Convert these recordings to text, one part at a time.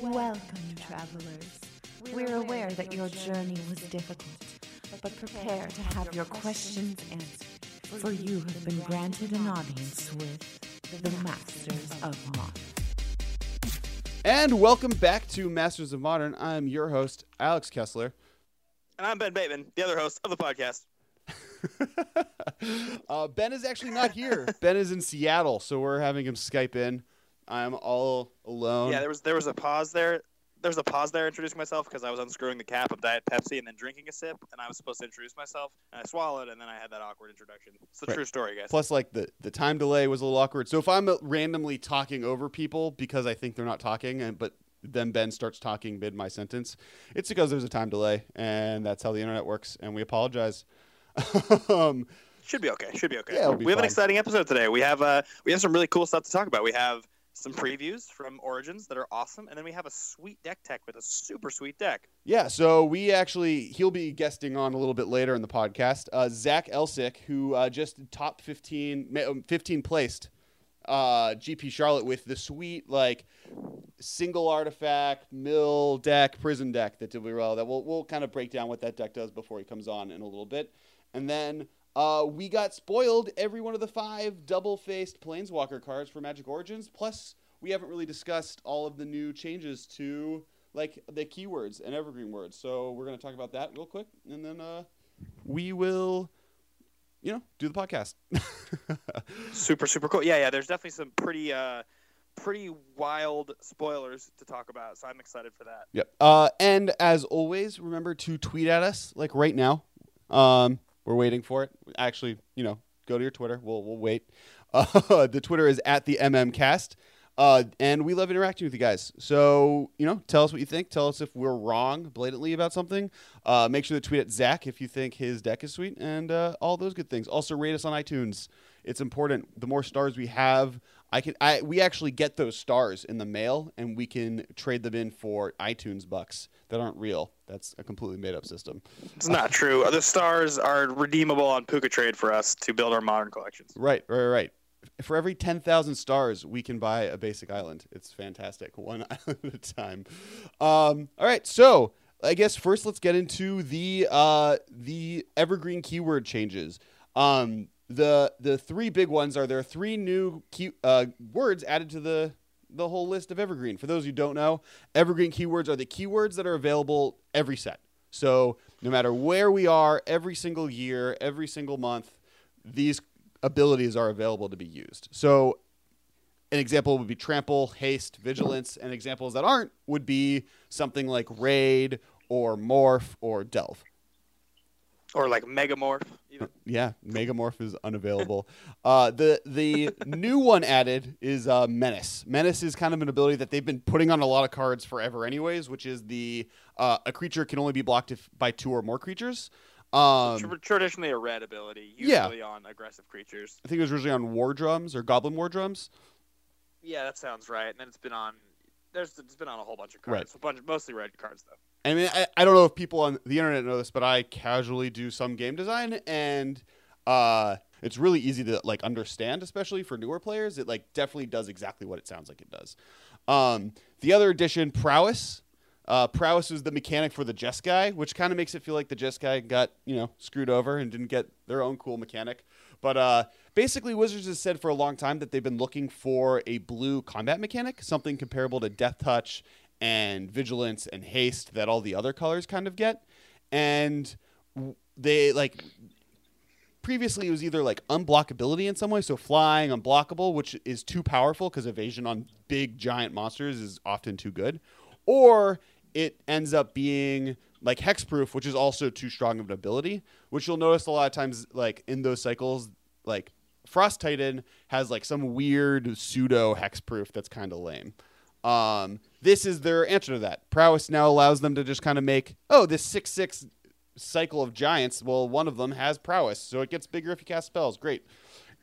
Welcome, travelers. We're aware that your journey was difficult, but prepare to have your questions answered, for you have been granted an audience with the Masters of Modern. And welcome back to Masters of Modern. I'm your host, Alex Kessler. And I'm Ben Bateman, the other host of the podcast. uh, ben is actually not here. ben is in Seattle, so we're having him Skype in. I'm all alone. Yeah, there was there was a pause there. There was a pause there introducing myself because I was unscrewing the cap of Diet Pepsi and then drinking a sip, and I was supposed to introduce myself, and I swallowed, and then I had that awkward introduction. It's the Right. true story, guys. Plus, like the the time delay was a little awkward. So if I'm uh, randomly talking over people because I think they're not talking, and but then Ben starts talking mid my sentence, it's because there's a time delay, and that's how the internet works. And we apologize. um, Should be okay. Should be okay. Yeah, be we have an exciting episode today. We have uh we have some really cool stuff to talk about. We have some previews from Origins that are awesome, and then we have a sweet deck tech with a super sweet deck. Yeah, so we actually he'll be guesting on a little bit later in the podcast. Uh, Zac Elsik, who uh, just top 15, um, 15 placed uh, GP Charlotte with the sweet like single artifact mill deck prison deck that did well. That we'll we'll kind of break down what that deck does before he comes on in a little bit, and then. Uh, we got spoiled every one of the five double-faced Planeswalker cards for Magic Origins. Plus, we haven't really discussed all of the new changes to like the keywords and evergreen words. So we're going to talk about that real quick, and then uh, we will, you know, do the podcast. Super super cool. Yeah, yeah. There's definitely some pretty uh pretty wild spoilers to talk about, so I'm excited for that. yep. Uh, and as always, remember to tweet at us like right now. Um, we're waiting for it. Actually, you know, go to your Twitter. We'll we'll wait. Uh, the Twitter is at the MMCast. Uh, and we love interacting with you guys. So, you know, tell us what you think. Tell us if we're wrong blatantly about something. Uh, make sure to tweet at Zac if you think his deck is sweet and uh, all those good things. Also, rate us on iTunes. It's important. The more stars we have, I can. I we actually get those stars in the mail, and we can trade them in for iTunes bucks that aren't real. That's a completely made up system. It's not true. The stars are redeemable on PucaTrade for us to build our modern collections. Right, right, right. For every 10,000 stars, we can buy a basic island. It's fantastic, one island at a time. Um, all right, so I guess first let's get into the uh, the evergreen keyword changes. Um, the the three big ones are there are three new key, uh, words added to the the whole list of evergreen. For those who don't know, evergreen keywords are the keywords that are available every set. So no matter where we are, every single year, every single month, these abilities are available to be used. So an example would be trample, haste, vigilance, and examples that aren't would be something like raid or morph or delve. Or like Megamorph. Even. Yeah, Megamorph is unavailable. uh, the the new one added is uh, Menace. Menace is kind of an ability that they've been putting on a lot of cards forever, anyways. Which is the uh, a creature can only be blocked if, by two or more creatures. Um, Tr- traditionally a red ability, Yeah. usually on aggressive creatures. I think it was originally on War Drums or Goblin War Drums. Yeah, that sounds right. And then it's been on. There's it's been on a whole bunch of cards. Right. A bunch, mostly red cards though. I mean, I, I don't know if people on the internet know this, but I casually do some game design, and uh, it's really easy to like understand, especially for newer players. It like definitely does exactly what it sounds like it does. Um, the other addition, prowess. Uh, prowess is the mechanic for the Jeskai, which kind of makes it feel like the Jeskai got you know screwed over and didn't get their own cool mechanic. But uh, basically, Wizards has said for a long time that they've been looking for a blue combat mechanic, something comparable to Death Touch and Vigilance and Haste that all the other colors kind of get. And they like previously it was either like unblockability in some way, so flying, unblockable, which is too powerful because evasion on big giant monsters is often too good, or it ends up being like hexproof, which is also too strong of an ability. Which you'll notice a lot of times, like in those cycles, like Frost Titan has like some weird pseudo hexproof that's kind of lame. Um, this is their answer to that. Prowess now allows them to just kind of make, oh, this six six cycle of giants. Well, one of them has prowess, so it gets bigger if you cast spells. Great.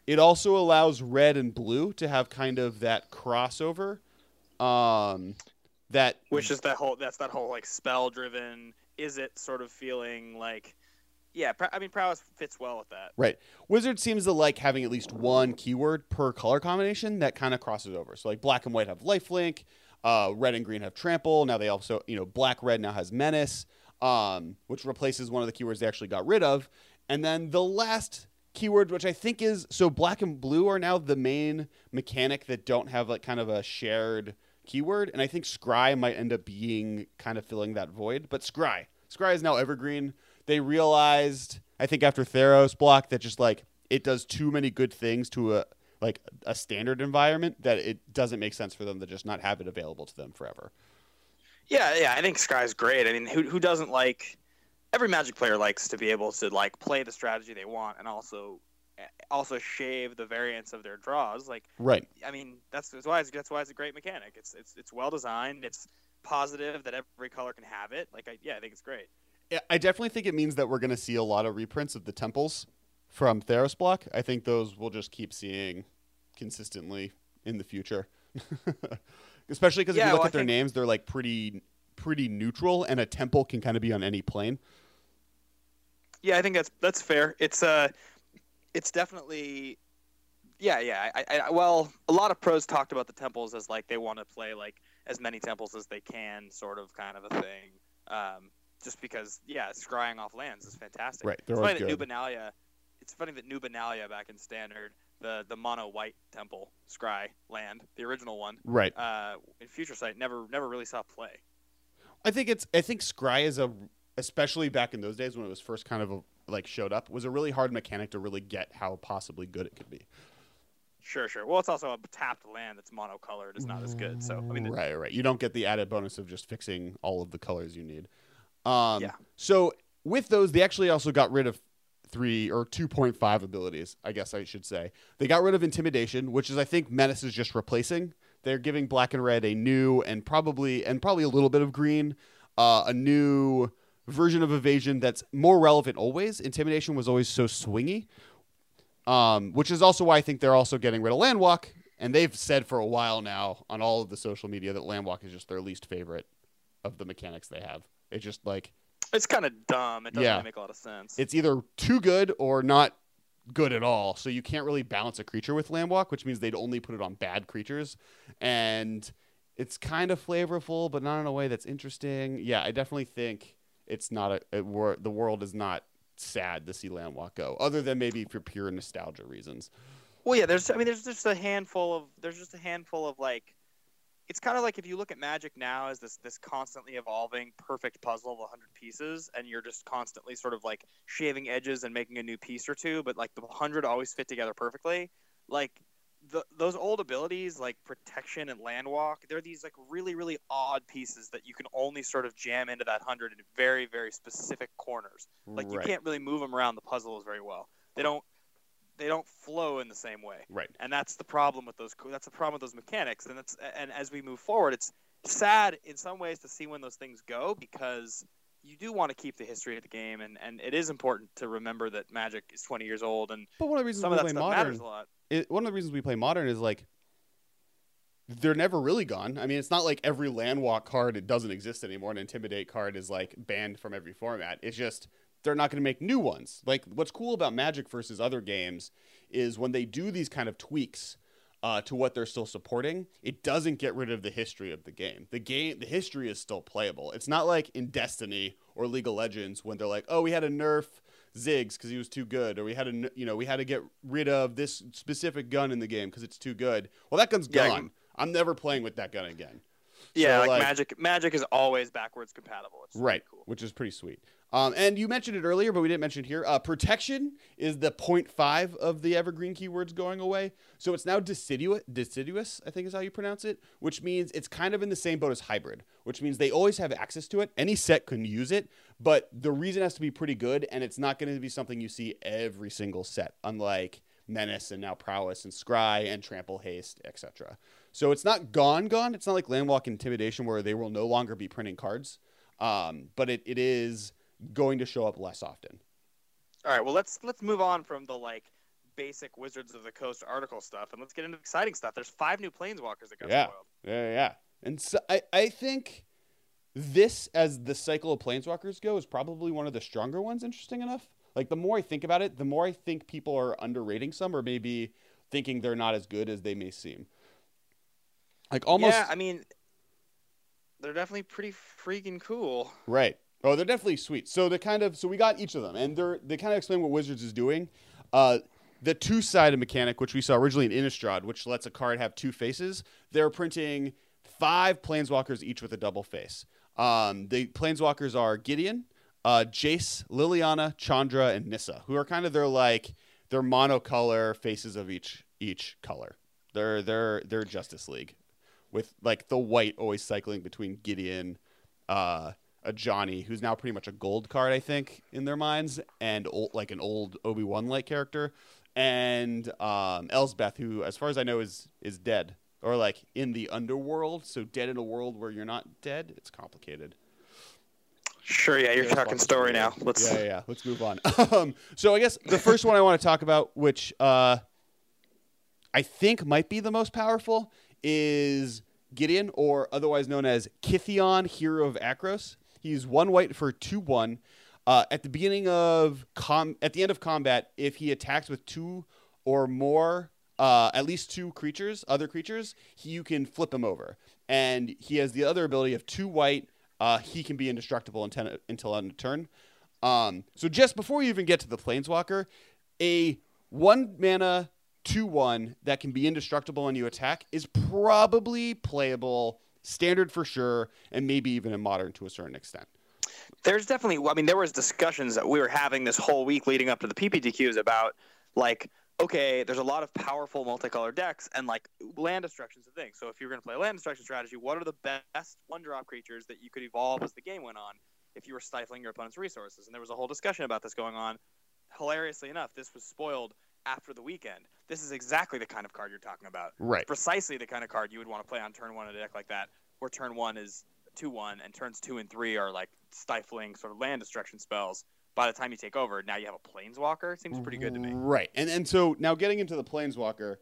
It also allows red and blue to have kind of that crossover. Um, that Which is that whole that's that whole like spell driven. Is it sort of feeling like Yeah, I mean prowess fits well with that. Right. Wizard seems to like having at least one keyword per color combination that kind of crosses over. So like black and white have lifelink, uh, red and green have trample. Now they also, you know, black red now has menace, um, which replaces one of the keywords they actually got rid of. And then the last keyword, which I think is so black and blue are now the main mechanic that don't have like kind of a shared keyword. And I think Scry might end up being kind of filling that void. But Scry, Scry is now evergreen they realized I think after Theros block that just like it does too many good things to a like a standard environment that it doesn't make sense for them to just not have it available to them forever. Yeah, yeah, I think Scry's great. I mean, who who doesn't like every Magic player likes to be able to like play the strategy they want and also also shave the variance of their draws. Like, right? I mean, that's, that's why it's, that's why it's a great mechanic. It's it's it's well designed. It's positive that every color can have it. Like, I, yeah, I think it's great. I definitely think it means that we're going to see a lot of reprints of the temples from Theros block. I think those we'll just keep seeing consistently in the future. Especially because yeah, if you look well, at their names, they're like pretty pretty neutral, and a temple can kind of be on any plane. Yeah, I think that's that's fair. It's uh, it's definitely, yeah, yeah. I, I, well, a lot of pros talked about the temples as like they want to play like as many temples as they can, sort of kind of a thing. Um, just because yeah, scrying off lands is fantastic. Right, it's funny that New Benalia. It's funny that New Benalia back in Standard, the the mono white temple scry land, the original one, right? Uh, in Future Sight, never never really saw play. I think it's I think scry is a especially back in those days when it was first kind of a, like showed up was a really hard mechanic to really get how possibly good it could be. Sure, sure. Well, it's also a tapped land that's monocolored is not as good. So I mean, right, right. You don't get the added bonus of just fixing all of the colors you need. Um, yeah. So with those, they actually also got rid of three or 2.5 abilities, I guess I should say. They got rid of intimidation, which is I think menace is just replacing. They're giving black and red a new and probably and probably a little bit of green, uh, a new version of evasion that's more relevant always. Intimidation was always so swingy, um, which is also why I think they're also getting rid of landwalk. And they've said for a while now on all of the social media that landwalk is just their least favorite of the mechanics they have. It's just like it's kind of dumb. It doesn't yeah. really make a lot of sense. It's either too good or not good at all. So you can't really balance a creature with Landwalk, which means they'd only put it on bad creatures. And it's kind of flavorful, but not in a way that's interesting. Yeah, I definitely think it's not a it, the world is not sad to see Landwalk go, other than maybe for pure nostalgia reasons. Well, yeah, there's I mean, there's just a handful of there's just a handful of like it's kind of like if you look at Magic now as this this constantly evolving perfect puzzle of 100 pieces, and you're just constantly sort of like shaving edges and making a new piece or two, but like the 100 always fit together perfectly. Like the, those old abilities like protection and land walk, they're these like really really odd pieces that you can only sort of jam into that 100 in very very specific corners. Like right. you can't really move them around the puzzles very well. They don't they don't flow in the same way. Right. And that's the problem with those. That's the problem with those mechanics. And it's and as we move forward, it's sad in some ways to see when those things go because you do want to keep the history of the game, and, and it is important to remember that Magic is 20 years old, and but one of the reasons some we play modern, matters a lot. it, one of the reasons we play modern is like they're never really gone. I mean, it's not like every landwalk card it doesn't exist anymore. An intimidate card is like banned from every format. It's just they're not going to make new ones. Like what's cool about Magic versus other games is when they do these kind of tweaks uh, to what they're still supporting, it doesn't get rid of the history of the game. The game, the history is still playable. It's not like in Destiny or League of Legends when they're like, oh, we had a nerf Ziggs because he was too good, or we had to, you know, we had to get rid of this specific gun in the game because it's too good. Well, that gun's yeah, gone. I'm never playing with that gun again. Yeah, so, like, like, Magic. Magic is always backwards compatible. It's right, cool. which is pretty sweet. Um, and you mentioned it earlier, but we didn't mention it here. Uh, protection is the 0.5 of the evergreen keywords going away. So it's now deciduous, deciduous, I think is how you pronounce it, which means it's kind of in the same boat as hybrid, which means they always have access to it. Any set can use it, but the reason has to be pretty good, and it's not going to be something you see every single set, unlike Menace and now Prowess and Scry and Trample Haste, etc. So it's not gone, gone. It's not like Landwalk Intimidation where they will no longer be printing cards, um, but it, it is going to show up less often. All right, well let's let's move on from the like basic Wizards of the Coast article stuff and let's get into exciting stuff. There's five new planeswalkers that got yeah. spoiled. Yeah, yeah. And so I, I think this as the cycle of planeswalkers go is probably one of the stronger ones, interesting enough. Like the more I think about it, the more I think people are underrating some, or maybe thinking they're not as good as they may seem. Like almost Yeah, I mean, they're definitely pretty freaking cool. Right. Oh, they're definitely sweet. So the kind of so we got each of them, and they're they kind of explain what Wizards is doing. Uh, the two-sided mechanic, which we saw originally in Innistrad, which lets a card have two faces, they're printing five planeswalkers each with a double face. Um, the planeswalkers are Gideon, uh, Jace, Liliana, Chandra, and Nissa, who are kind of their like their monocolor faces of each each color. They're they're they're Justice League, with like the white always cycling between Gideon, uh, Ajani who's now pretty much a gold card, I think, in their minds, and old, like an old Obi Wan like character, and um, Elspeth, who, as far as I know, is is dead or like in the underworld. So dead in a world where you're not dead. It's complicated. Sure, yeah, you're Yeah, talking story now. Let's. Yeah, yeah, yeah. Let's move on. um, so I guess the first one I want to talk about, which uh, I think might be the most powerful, is Gideon, or otherwise known as Kytheon, Hero of Akros. He's one white for two one. Uh, at the beginning of com, at the end of combat, if he attacks with two or more, uh, at least two creatures, other creatures, he, you can flip him over, and he has the other ability of two white. Uh, he can be indestructible until, until end of turn. Um, so just before you even get to the Planeswalker, a one mana two one that can be indestructible when you attack is probably playable, standard for sure, and maybe even in modern to a certain extent. There's definitely. I mean, there was discussions that we were having this whole week leading up to the PPTQs about like, okay, there's a lot of powerful multicolor decks, and like land destruction's a thing. So if you're going to play a land destruction strategy, what are the best one drop creatures that you could evolve as the game went on if you were stifling your opponent's resources? And there was a whole discussion about this going on. Hilariously enough, this was spoiled after the weekend. This is exactly the kind of card you're talking about. Right. Precisely the kind of card you would want to play on turn one in a deck like that, where turn one is two one and turns two and three are like stifling sort of land destruction spells. By the time you take over, now you have a planeswalker. Seems pretty good to me. Right. And and so now getting into the Planeswalker,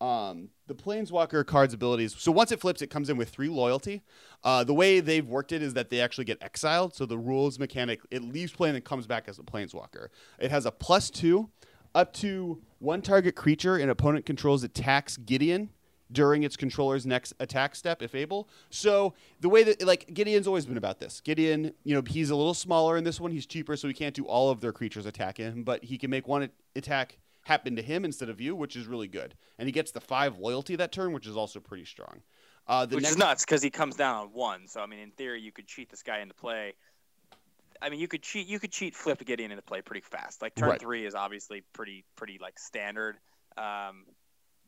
um, the Planeswalker card's abilities. So once it flips, it comes in with three loyalty. Uh, the way they've worked it is that they actually get exiled. So the rules mechanic, it leaves play and it comes back as a Planeswalker. It has a plus two, up to one target creature an opponent controls attacks Gideon during its controller's next attack step if able. So the way that like Gideon's always been about this. Gideon, you know, he's a little smaller in this one. He's cheaper, so he can't do all of their creatures attack him, but he can make one attack happen to him instead of you, which is really good. And he gets the five loyalty that turn, which is also pretty strong. Uh, the Which next, is nuts because he comes down on one. So I mean, in theory, you could cheat this guy into play. I mean, you could cheat. You could cheat flip Gideon into play pretty fast. Like turn Right. three is obviously pretty pretty like standard. Um,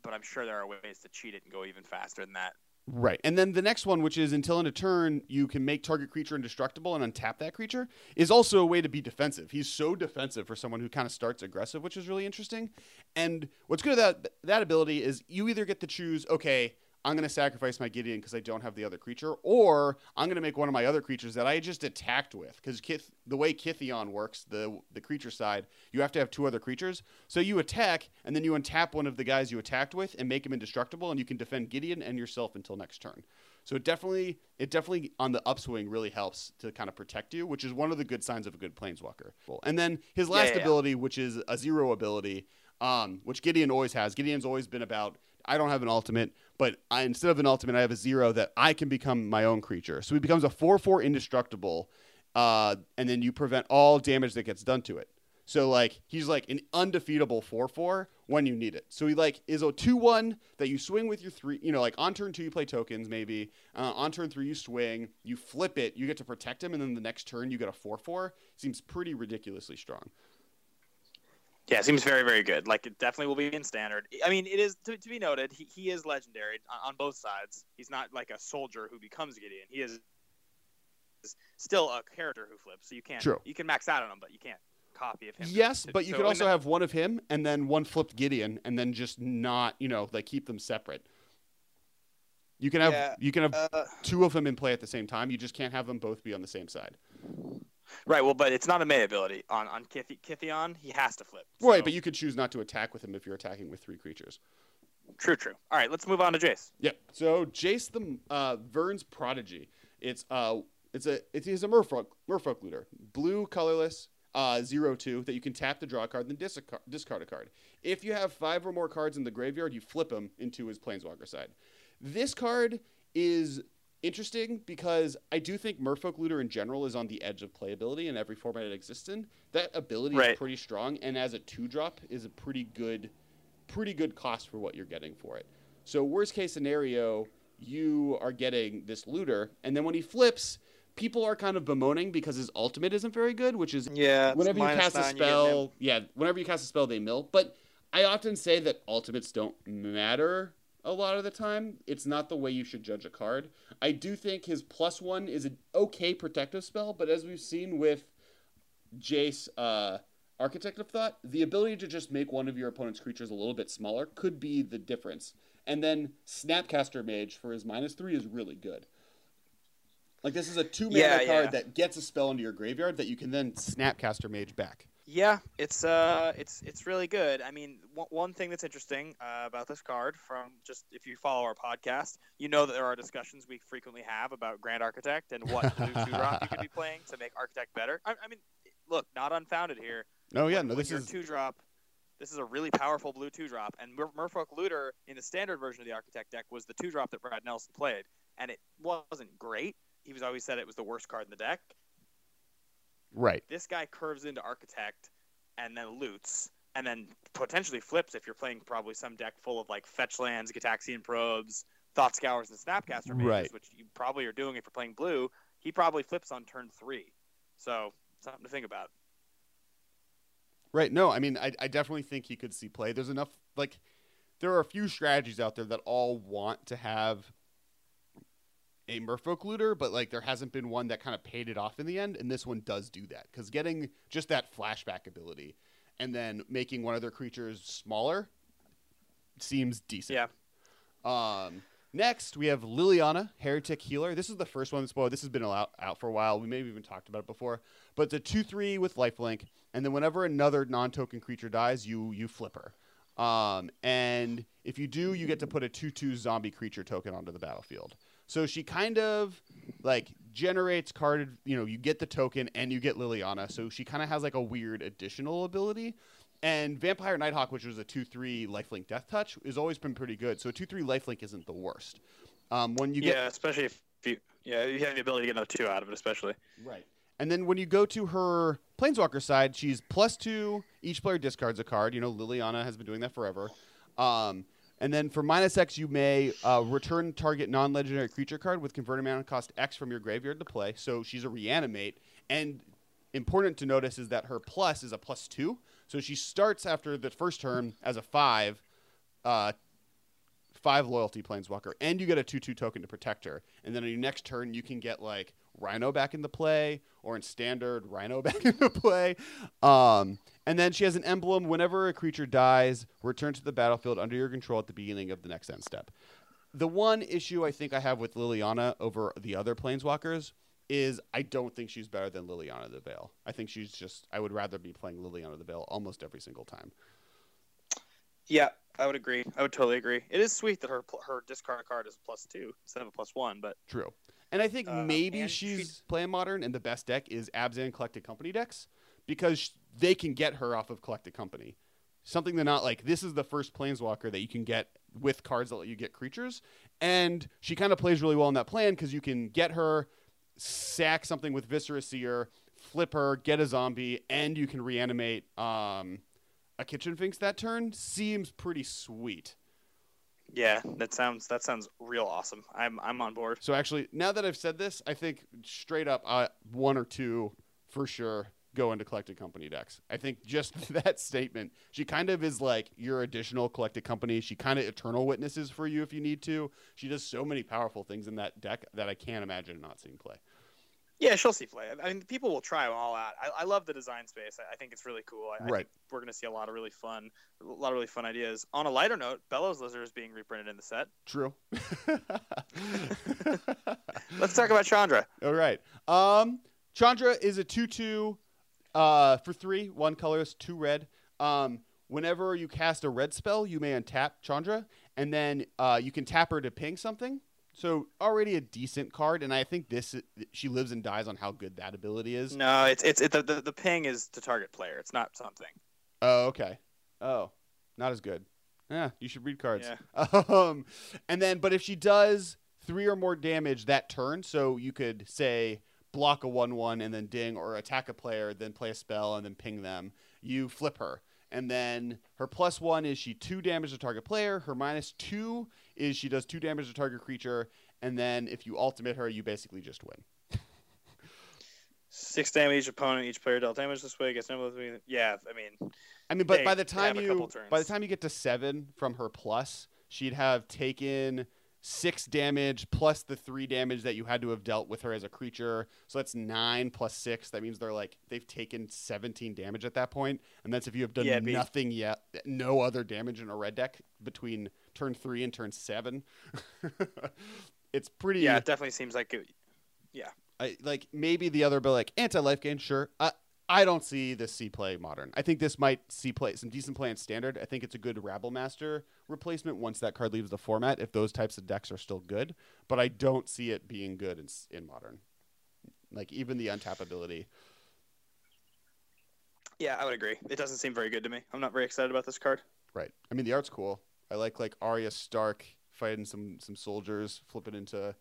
but I'm sure there are ways to cheat it and go even faster than that. Right. And then the next one, which is until end of turn, you can make target creature indestructible and untap that creature, is also a way to be defensive. He's so defensive for someone who kind of starts aggressive, which is really interesting. And what's good about that, that ability is you either get to choose, okay, I'm going to sacrifice my Gideon because I don't have the other creature, or I'm going to make one of my other creatures that I just attacked with. Because Kith- the way Kytheon works, the the creature side, you have to have two other creatures. So you attack, and then you untap one of the guys you attacked with and make him indestructible, and you can defend Gideon and yourself until next turn. So it definitely, it definitely on the upswing really helps to kind of protect you, which is one of the good signs of a good planeswalker. And then his last yeah, yeah. ability, which is a zero ability, um, which Gideon always has. Gideon's always been about. I don't have an ultimate, but I, instead of an ultimate, I have a zero that I can become my own creature. So he becomes a four-four indestructible, uh, and then you prevent all damage that gets done to it. So like he's like an undefeatable four four when you need it. So he like is a two one that you swing with your three. You know, like on turn two you play tokens maybe. Uh, on turn three you swing. You flip it. You get to protect him, and then the next turn you get a four four. Seems pretty ridiculously strong. Yeah, it seems very, very good. Like it definitely will be in standard. I mean, it is to, to be noted. He, he is legendary on, on both sides. He's not like a soldier who becomes Gideon. He is still a character who flips. So you can't. True. You can max out on him, but you can't copy of him. Yes, To- but you so could also that- have one of him and then one flipped Gideon, and then just not you know like keep them separate. You can have Yeah, you can have Uh, two of them in play at the same time. You just can't have them both be on the same side. Right. Well, but it's not a May ability on on Kith- Kytheon. He has to flip. Right, but you could choose not to attack with him if you're attacking with three creatures. True, true. All right, let's move on to Jace. Yep. So Jace the uh, Vryn's prodigy. It's uh, it's a it's he's a merfolk merfolk looter, blue, colorless. uh, zero two that you can tap to draw a card then discard, discard a card. If you have five or more cards in the graveyard, you flip them into his planeswalker side. This card is interesting because I do think Merfolk Looter in general is on the edge of playability in every format it exists in. That ability Right. is pretty strong, and as a two drop is a pretty good, pretty good cost for what you're getting for it. So worst case scenario, you are getting this looter, and then when he flips, people are kind of bemoaning because his ultimate isn't very good, which is Yeah. whenever you cast a spell, yeah, whenever you cast a spell, they mill. But I often say that ultimates don't matter a lot of the time. It's not the way you should judge a card. I do think his plus one is an okay protective spell, but as we've seen with Jace, uh, Architect of Thought, the ability to just make one of your opponent's creatures a little bit smaller could be the difference. And then Snapcaster Mage for his minus three is really good. Like this is a two mana Yeah, card yeah. that gets a spell into your graveyard that you can then Snapcaster Mage back. Yeah, it's uh, it's it's really good. I mean, one, one thing that's interesting uh, about this card, from just if you follow our podcast, you know that there are discussions we frequently have about Grand Architect and what blue two drop you could be playing to make Architect better. I, I mean, look, not unfounded here. No, yeah, When- no, this is two drop. This is a really powerful blue two drop, and Mur- Merfolk Looter in the standard version of the Architect deck was the two drop that Brad Nelson played, and it wasn't great. He was always said it was the worst card in the deck. Right. This guy curves into Architect and then loots, and then potentially flips if you're playing probably some deck full of like fetch lands, Gitaxian probes, Thought Scours, and Snapcaster mages, Right. which you probably are doing if you're playing blue. He probably flips on turn three, so something to think about. Right. No, I mean, I, I definitely think he could see play. There's enough, like, there are a few strategies out there that all want to have a Merfolk looter, but, like, there hasn't been one that kind of paid it off in the end, and this one does do that. Because getting just that flashback ability and then making one of their creatures smaller seems decent. Yeah. Um, next, we have Liliana, Heretic Healer. This is the first one that's spoiled. This has been out, out for a while. We maybe even talked about it before. But it's a 2 3 with lifelink. And then whenever another non token creature dies, you, you flip her. Um, and if you do, you get to put a 2 2 zombie creature token onto the battlefield. So she kind of like generates card, you know, you get the token and you get Liliana. So she kind of has like a weird additional ability. And Vampire Nighthawk, which was a 2 3 lifelink death touch, has always been pretty good. So a 2 3 lifelink isn't the worst. Um, when you get yeah, especially if you yeah you have the ability to get another two out of it, especially. Right. And then when you go to her Planeswalker side, she's plus two. Each player discards a card. You know, Liliana has been doing that forever. Um, and then for minus X, you may uh, return target non legendary creature card with converted mana cost X from your graveyard to play. So she's a reanimate. And important to notice is that her plus is a plus two. So she starts after the first turn as a five, uh, five loyalty planeswalker, and you get a two two token to protect her. And then on your next turn, you can get like Rhino back into play, or in standard Rhino back into play. Um, and then she has an emblem. Whenever a creature dies, return to the battlefield under your control at the beginning of the next end step. The one issue I think I have with Liliana over the other planeswalkers is I don't think she's better than Liliana the Veil. I think she's just I would rather be playing Liliana the Veil almost every single time. Yeah, I would agree. I would totally agree. It is sweet that her her discard card is plus two instead of a plus one, but True. And I think Uh, maybe she's she's- playing modern, and the best deck is Abzan Collected Company decks because they can get her off of Collected Company. Something they're not like. This is the first Planeswalker that you can get with cards that let you get creatures, and she kind of plays really well in that plan because you can get her, sack something with Viscera Seer, flip her, get a zombie, and you can reanimate um, a Kitchen Finks that turn. Seems pretty sweet. yeah, that sounds that sounds real awesome. I'm I'm on board. So actually, now that I've said this, I think straight up, uh, one or two for sure go into collected company decks. I think just that statement, she kind of is like your additional collected company. She kind of eternal witnesses for you if you need to. She does so many powerful things in that deck that I can't imagine not seeing play. Yeah, she'll see play. I mean, people will try them all out. I, I love the design space. I, I think it's really cool. I, I Right. think we're going to see a lot of really fun, a lot of really fun ideas. On a lighter note, Bellows Lizard is being reprinted in the set. True. Let's talk about Chandra. All right. Um, Chandra is a two-two uh, for three, one colorless, two red. Um, whenever you cast a red spell, you may untap Chandra, and then uh, you can tap her to ping something. So already a decent card, and I think this she lives and dies on how good that ability is. No, it's it's it, the, the the ping is to target player. It's not something. Oh, okay. Oh, not as good. Yeah, you should read cards. Yeah. Um, and then, but if she does three or more damage that turn, so you could say block a one-one and then ding, or attack a player, then play a spell and then ping them. You flip her, and then her plus one is she two damage to target player. Her minus two is she does two damage to target creature, and then if you ultimate her, you basically just win. Six damage each opponent. Each player dealt damage this way. Gets no. Yeah, I mean, I mean, but by the time you by the time you get to seven from her plus, she'd have taken six damage plus the three damage that you had to have dealt with her as a creature. So that's nine plus six. That means they're like they've taken seventeen damage at that point, and that's if you have done Yeah, it'd be- nothing yet, no other damage in a red deck between turn three and turn seven. it's pretty. yeah, it definitely seems like it, I, like maybe the other, but like anti life gain, sure. I I don't see this C play modern. I think this might see play some decent play in standard. I think it's a good Rabble Master replacement once that card leaves the format. If those types of decks are still good, but I don't see it being good in in modern. Like even the untap ability. yeah, I would agree. It doesn't seem very good to me. I'm not very excited about this card. Right. I mean the art's cool. I like like Arya Stark fighting some some soldiers, flipping into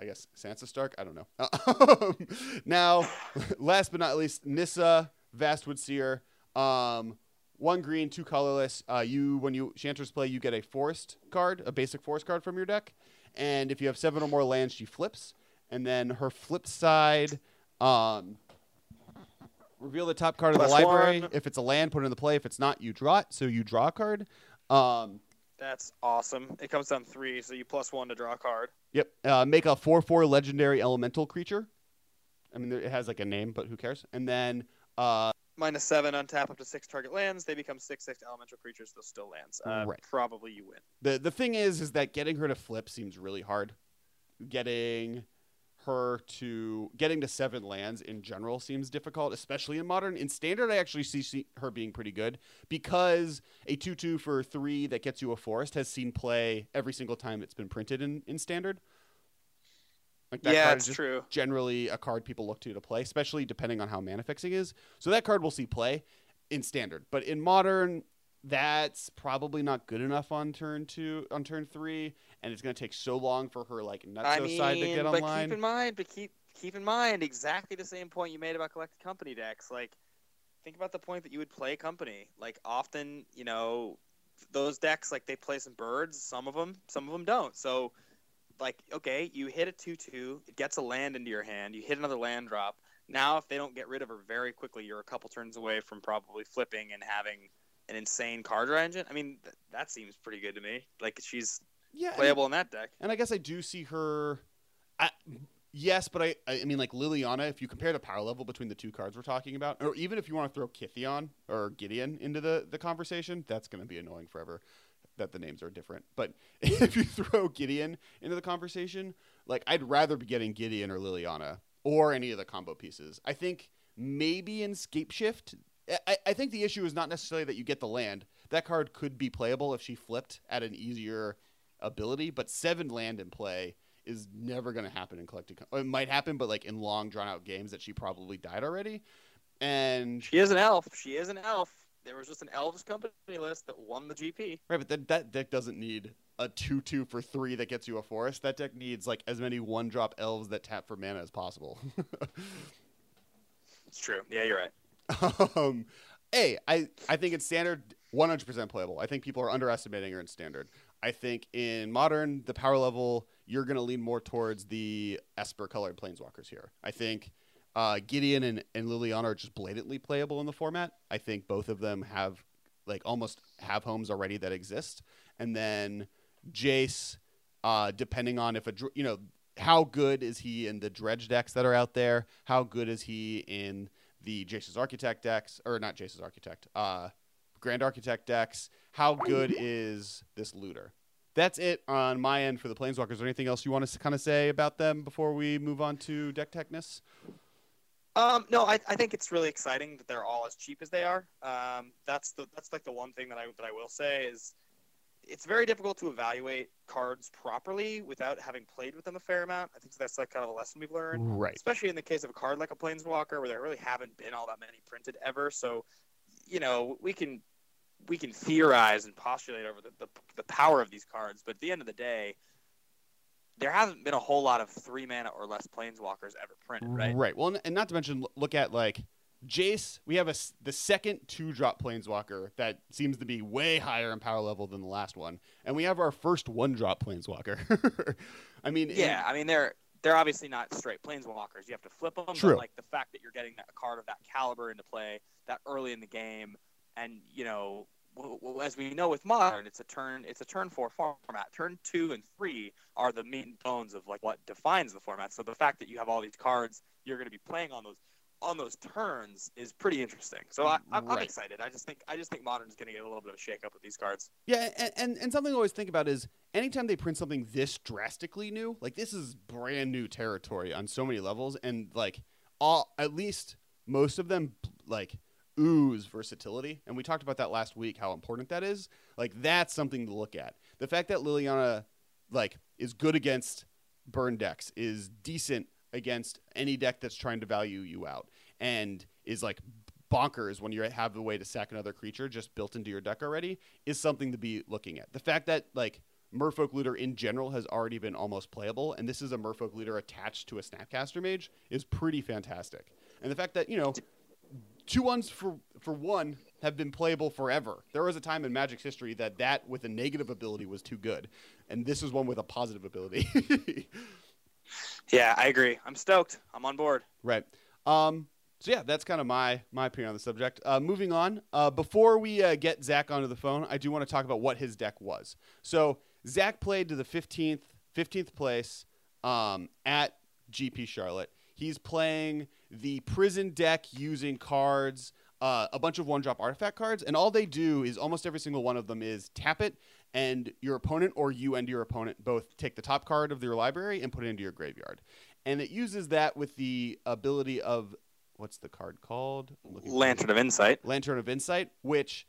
I guess Sansa Stark. I don't know. now, last but not least, Nissa Vastwood Seer. Um, one green, two colorless. Uh, you when you she enters play, you get a forest card, a basic forest card from your deck, and if you have seven or more lands, she flips. And then her flip side, um, reveal the top card of the library. one. If it's a land, put it in the play. If it's not, you draw it. So you draw a card. Um, That's awesome. It comes down three, so you plus one to draw a card. Yep. Uh, make a four-four legendary elemental creature. I mean, it has like a name, but who cares? And then, uh, Minus seven, untap up to six target lands. They become six six elemental creatures. They're still lands. Uh, Right. Probably you win. the the thing is, is that getting her to flip seems really hard. Getting her to getting to seven lands in general seems difficult, especially in modern. In standard, I actually see, see her being pretty good because a two-two for three that gets you a forest has seen play every single time it's been printed in in standard. Like that yeah, card is just true. generally a card people look to to play, especially depending on how mana fixing is. So that card will see play in standard, but in modern, that's probably not good enough on turn two, on turn three, and it's going to take so long for her like nutso I mean, side to get but online. keep in mind, but keep keep in mind exactly the same point you made about collected company decks. Like, think about the point that you would play company. Like, often, you know, those decks like they play some birds. Some of them, some of them don't. So, like, okay, you hit a two-two, it gets a land into your hand. You hit another land drop. Now, if they don't get rid of her very quickly, you're a couple turns away from probably flipping and having an insane card draw engine. I mean, th- that seems pretty good to me. Like, she's yeah, playable in that deck. And I guess I do see her. I, yes, but I, I mean, like Liliana, if you compare the power level between the two cards we're talking about, or even if you want to throw Kytheon or Gideon into the, the conversation, that's going to be annoying forever that the names are different. But if you throw Gideon into the conversation, like I'd rather be getting Gideon or Liliana or any of the combo pieces. I think maybe in Scapeshift, I, I think the issue is not necessarily that you get the land. That card could be playable if she flipped at an easier ability, but seven land in play is never going to happen in collected. Com- it might happen, but like in long drawn out games that she probably died already. And She is an elf. She is an elf. There was just an elves company list that won the GP. right, but that that deck doesn't need a two two for three that gets you a forest. That deck needs like as many one drop elves that tap for mana as possible. It's true. Yeah, you're right. um, hey, I I think it's standard 100% playable. I think people are underestimating her in standard. I think in modern, the power level, you're going to lean more towards the Esper colored planeswalkers here. I think uh, Gideon and, and Liliana are just blatantly playable in the format. I think both of them have like almost have homes already that exist. And then Jace, uh, depending on if a, you know, how good is he in the dredge decks that are out there? How good is he in the Jace's Architect decks, or not Jace's Architect, uh, Grand Architect decks? How good is this looter? That's it on my end for the Planeswalkers. Is there anything else you want to kind of say about them before we move on to deck techness? Um, no, I, I think it's really exciting that they're all as cheap as they are. Um, that's the that's like the one thing that I that I will say is it's very difficult to evaluate cards properly without having played with them a fair amount. I think that's like kind of a lesson we've learned, Right. especially in the case of a card like a Planeswalker, where there really haven't been all that many printed ever. So, you know, we can we can theorize and postulate over the, the, the power of these cards, but at the end of the day, there hasn't been a whole lot of three mana or less Planeswalkers ever printed, right? Right. Well, and not to mention, look at like Jace. We have a the second two drop planeswalker that seems to be way higher in power level than the last one, and we have our first one drop planeswalker. I mean, Yeah, I mean they're they're obviously not straight planeswalkers. You have to flip them. True. But like the fact that you're getting a card of that caliber into play that early in the game, and you know, w- w- as we know with modern, it's a turn it's a turn four format. Turn two and three are the and bones of like what defines the format. So the fact that you have all these cards you're going to be playing on those on those turns is pretty interesting. So I, I'm, I'm Right. excited. I just think I just think modern is going to get a little bit of a shake up with these cards. Yeah, and, and and something I always think about is anytime they print something this drastically new, like this is brand new territory on so many levels, and like all at least most of them like ooze versatility, and we talked about that last week how important that is. Like that's something to look at. The fact that Liliana like is good against burn decks is decent against any deck that's trying to value you out, and is like bonkers when you have a way to sack another creature just built into your deck already is something to be looking at. The fact that like Merfolk Looter in general has already been almost playable, and this is a Merfolk Looter attached to a Snapcaster Mage is pretty fantastic. And the fact that you know two ones for for one have been playable forever. There was a time in Magic's history that that with a negative ability was too good, and this is one with a positive ability. Yeah, I agree. I'm stoked. I'm on board. Right. Um, so yeah, that's kind of my my opinion on the subject. Uh, moving on. Uh, before we uh, get Zac onto the phone, I do want to talk about what his deck was. So Zac played to the fifteenth fifteenth place um, at GP Charlotte. He's playing the prison deck using cards, uh, a bunch of one drop artifact cards, and all they do is almost every single one of them is tap it, and your opponent or you and your opponent both take the top card of your library and put it into your graveyard. And it uses that with the ability of what's the card called? I'm looking for it. Lantern of Insight. Lantern of Insight, which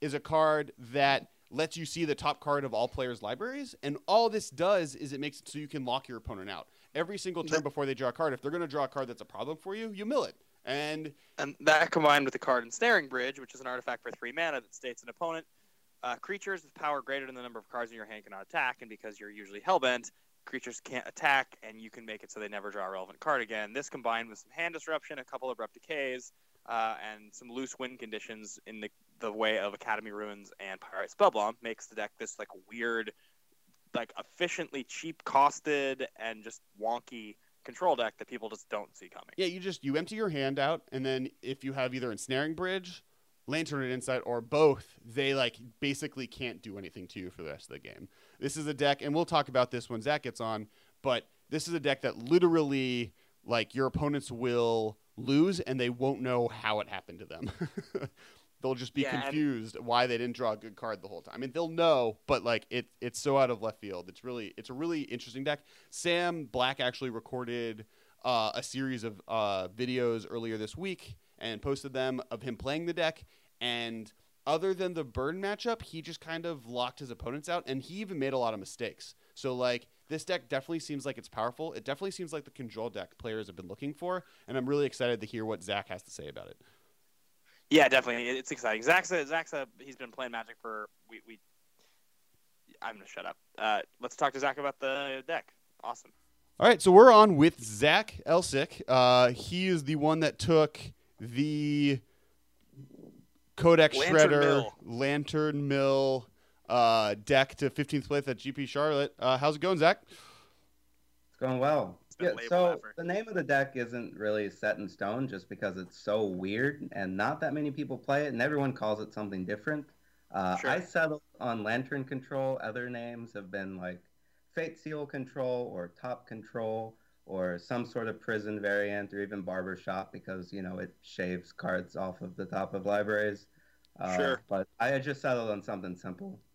is a card that lets you see the top card of all players' libraries. And all this does is it makes it so you can lock your opponent out. Every single turn That- before they draw a card, if they're going to draw a card that's a problem for you, you mill it. And And that combined with the card Ensnaring Bridge, which is an artifact for three mana that states an opponent, uh, creatures with power greater than the number of cards in your hand cannot attack, and because you're usually hellbent, creatures can't attack, and you can make it so they never draw a relevant card again. This combined with some hand disruption, a couple of abrupt decays, uh, and some loose win conditions in the the way of Academy Ruins and Pyrite Spellbomb makes the deck this like weird, like efficiently cheap costed and just wonky control deck that people just don't see coming. yeah, you just you empty your hand out, and then if you have either Ensnaring Bridge, Lantern of Insight, or both, they like basically can't do anything to you for the rest of the game. This is a deck, and we'll talk about this when Zac gets on, but this is a deck that literally like your opponents will lose and they won't know how it happened to them. they'll just be Yeah, confused why they didn't draw a good card the whole time. I mean, they'll know, but like it it's so out of left field. It's really it's a really interesting deck. Sam Black actually recorded uh, a series of uh, videos earlier this week and posted them of him playing the deck and other than the burn matchup, he just kind of locked his opponents out and he even made a lot of mistakes. So like this deck definitely seems like it's powerful. It definitely seems like the control deck players have been looking for, and I'm really excited to hear what Zac has to say about it. Yeah, definitely. It's exciting. Zac's a, Zac's a, he's been playing Magic for we we. I'm gonna shut up. Uh, let's talk to Zac about the deck. Awesome. All right, so we're on with Zac Elsik. Uh, he is the one that took the Codex Lantern Shredder Mill. Lantern Mill uh, deck to 15th place at GP Charlotte. Uh, how's it going, Zac? It's going well. Yeah, so the name of the deck isn't really set in stone just because it's so weird and not that many people play it and everyone calls it something different. Uh, Sure. I settled on Lantern Control. Other names have been like Fate Seal Control or Top Control or some sort of prison variant or even Barbershop because, you know, it shaves cards off of the top of libraries. Uh, Sure. But I just settled on something simple.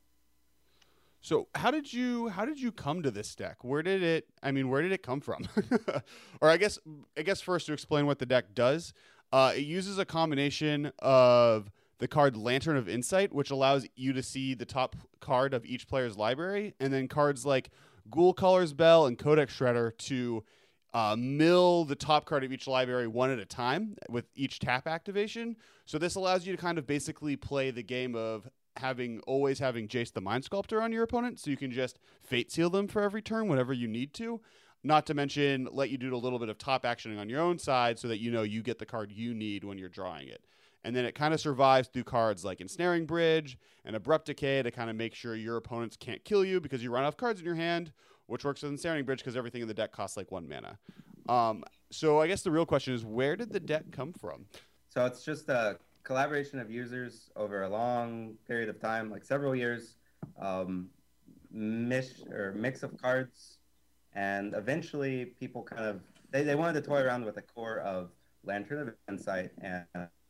So how did you how did you come to this deck? Where did it? I mean, where did it come from? or I guess I guess first to explain what the deck does, uh, it uses a combination of the card Lantern of Insight, which allows you to see the top card of each player's library, and then cards like Ghoul Caller's Bell and Codex Shredder to uh, mill the top card of each library one at a time with each tap activation. So this allows you to kind of basically play the game of having always having Jace the Mind Sculptor on your opponent, so you can just fate seal them for every turn whenever you need to. Not to mention, let you do a little bit of top actioning on your own side so that you know you get the card you need when you're drawing it. And then it kind of survives through cards like Ensnaring Bridge and Abrupt Decay to kind of make sure your opponents can't kill you because you run off cards in your hand, which works with Ensnaring Bridge because everything in the deck costs like one mana. Um, so I guess the real question is where did the deck come from? So it's just a collaboration of users over a long period of time, like several years, um, mish or mix of cards, and eventually people kind of they, they wanted to toy around with the core of Lantern of Insight and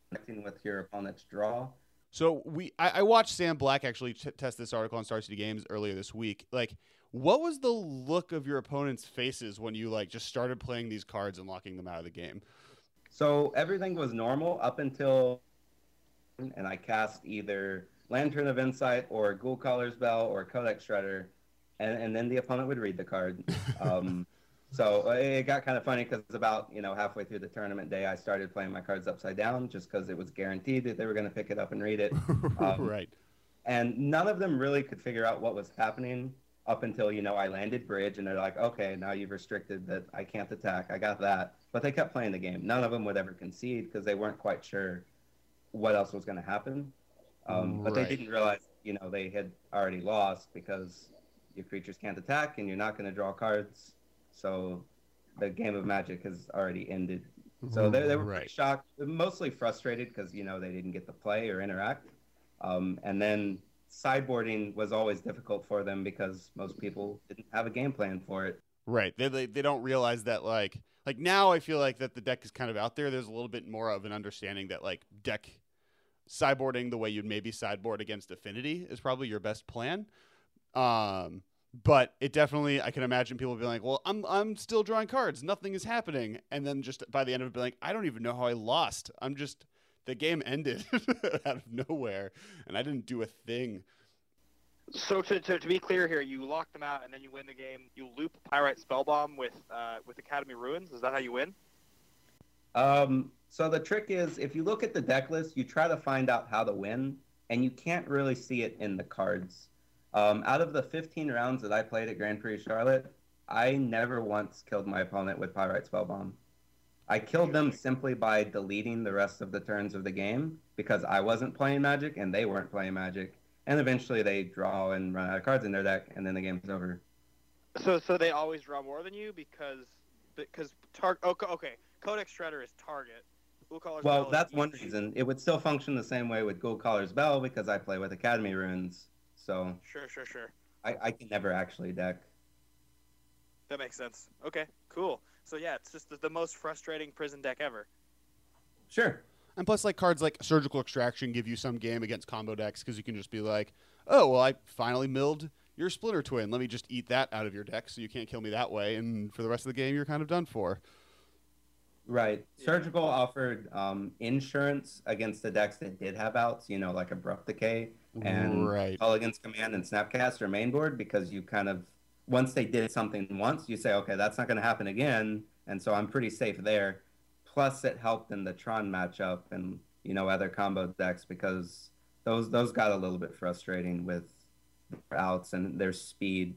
connecting with your opponent's draw. So we, I, I watched Sam Black actually t- test this article on Star City Games earlier this week. Like, what was the look of your opponent's faces when you like just started playing these cards and locking them out of the game? So everything was normal up until, and I cast either Lantern of Insight or Ghoul Caller's Bell or Codex Shredder, and, and then the opponent would read the card. Um, so it got kind of funny because about you know halfway through the tournament day, I started playing my cards upside down just because it was guaranteed that they were going to pick it up and read it. Um, right. And none of them really could figure out what was happening up until you know I landed bridge, and they're like, okay, now you've restricted that I can't attack. I got that, but they kept playing the game. None of them would ever concede because they weren't quite sure what else was going to happen. Um, But they didn't realize you know they had already lost because your creatures can't attack and you're not going to draw cards. So the game of Magic has already ended. So they, they were Right. shocked, mostly frustrated because you know they didn't get to play or interact. Um, and then sideboarding was always difficult for them because most people didn't have a game plan for it. Right. They, they they don't realize that like like now I feel like that the deck is kind of out there. There's a little bit more of an understanding that like deck sideboarding the way you'd maybe sideboard against Affinity is probably your best plan. Um but it definitely I can imagine people being like, "Well, I'm I'm still drawing cards. Nothing is happening." And then just by the end of it be like, "I don't even know how I lost. I'm just the game ended out of nowhere and I didn't do a thing." So to, to, to be clear here, you lock them out and then you win the game. You loop Pyrite Spellbomb with uh, with Academy Ruins. Is that how you win? Um, so the trick is if you look at the deck list, you try to find out how to win, and you can't really see it in the cards. Um, out of the 15 rounds that I played at Grand Prix Charlotte, I never once killed my opponent with Pyrite Spellbomb. I killed them simply by deleting the rest of the turns of the game because I wasn't playing Magic and they weren't playing Magic. And eventually they draw and run out of cards in their deck, and then the game's over. So so they always draw more than you because because tar- okay, okay. Codex Shredder is target. Ghoul Caller's Well, Bell that's one each. reason. It would still function the same way with Ghoul Caller's Bell because I play with Academy Ruins. So Sure, sure, sure. I, I can never actually deck. That makes sense. Okay, cool. So yeah, it's just the, the most frustrating prison deck ever. Sure. And plus, like cards like Surgical Extraction give you some game against combo decks because you can just be like, oh, well, I finally milled your Splinter Twin. Let me just eat that out of your deck so you can't kill me that way. And for the rest of the game, you're kind of done for. Right. Yeah. Surgical offered um, insurance against the decks that did have outs, you know, like Abrupt Decay and right. Kolaghan's Command and Snapcaster mainboard because you kind of, once they did something once, you say, okay, that's not going to happen again. And so I'm pretty safe there. Plus, it helped in the Tron matchup and, you know, other combo decks because those those got a little bit frustrating with their outs and their speed.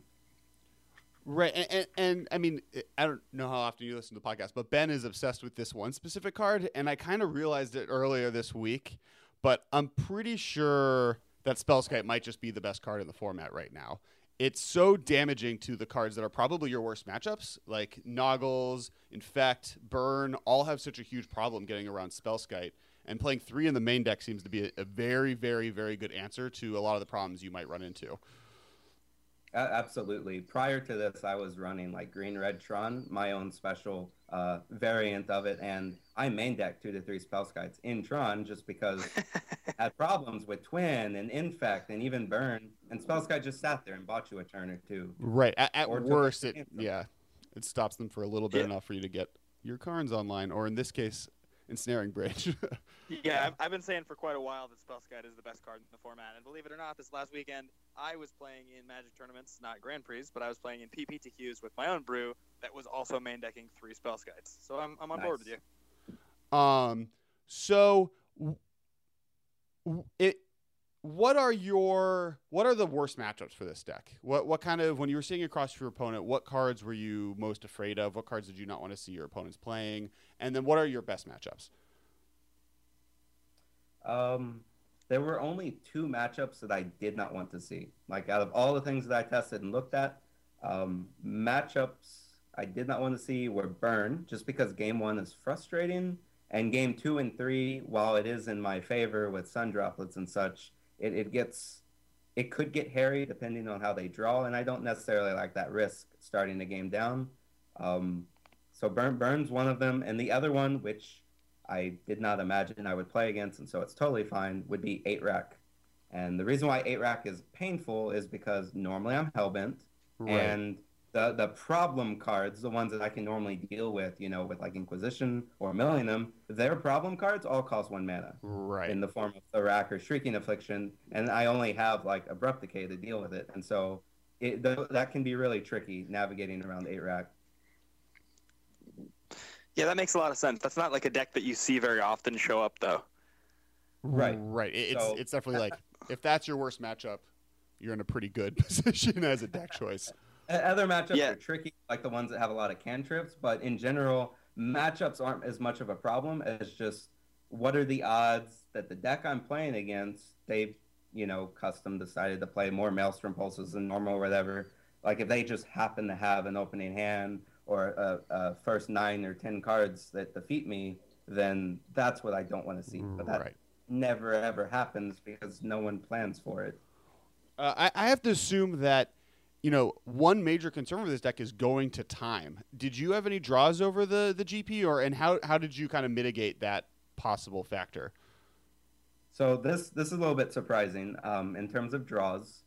Right, and, and, and I mean, I don't know how often you listen to the podcast, but Ben is obsessed with this one specific card, and I kind of realized it earlier this week, but I'm pretty sure that Spellskite might just be the best card in the format right now. It's so damaging to the cards that are probably your worst matchups, like Noggles, Infect, Burn, all have such a huge problem getting around Spellskite. And playing three in the main deck seems to be a, a very, very, very good answer to a lot of the problems you might run into. A- absolutely. Prior to this, I was running like Green Red Tron, my own special uh, variant of it, and I main deck two to three Spellskites in Tron just because I had problems with Twin and Infect and even Burn, and spell Spellskite just sat there and bought you a turn or two. Right. At, at worst, it yeah, it stops them for a little bit Yeah. enough for you to get your cards online, or in this case, ensnaring bridge. Yeah, I've, I've been saying for quite a while that Spellskite is the best card in the format, and believe it or not, this last weekend I was playing in Magic tournaments, not Grand Prix, but I was playing in PPTQs with my own brew that was also main decking three Spellskites. So I'm, I'm on board with you. Um, so w- w- it. What are your what are the worst matchups for this deck? What what kind of when you were seeing across your opponent, what cards were you most afraid of? What cards did you not want to see your opponents playing? And then what are your best matchups? Um, there were only two matchups that I did not want to see. Like out of all the things that I tested and looked at, um, matchups I did not want to see were burn, just because game one is frustrating, and game two and three, while it is in my favor with sun droplets and such, it, it gets it could get hairy depending on how they draw, and I don't necessarily like that risk starting the game down. Um, so burn burns one of them, and the other one, which I did not imagine I would play against, and so it's totally fine, would be 8 rack. And the reason why 8 rack is painful is because normally I'm hellbent, and the, the problem cards, the ones that I can normally deal with, you know, with like Inquisition or Millennium, their problem cards all cost one mana right. in the form of The Rack or Shrieking Affliction, and I only have like Abrupt Decay to deal with it. And so it, th- that can be really tricky navigating around 8 rack. Yeah, that makes a lot of sense. That's not like a deck that you see very often show up, though. Right. Right. It's So- it's definitely like if that's your worst matchup, you're in a pretty good position as a deck choice. O- Other matchups Yeah. are tricky, like the ones that have a lot of cantrips, but in general, matchups aren't as much of a problem as just what are the odds that the deck I'm playing against, they've, you know, custom decided to play more Maelstrom Pulses than normal or whatever. Like if they just happen to have an opening hand or a, a first nine or 10 cards that defeat me, then that's what I don't want to see. But that Right. never ever happens because no one plans for it. Uh, I, I have to assume that, you know, one major concern with this deck is going to time. Did you have any draws over the, the GP, or and how how did you kind of mitigate that possible factor? So this this is a little bit surprising um, in terms of draws.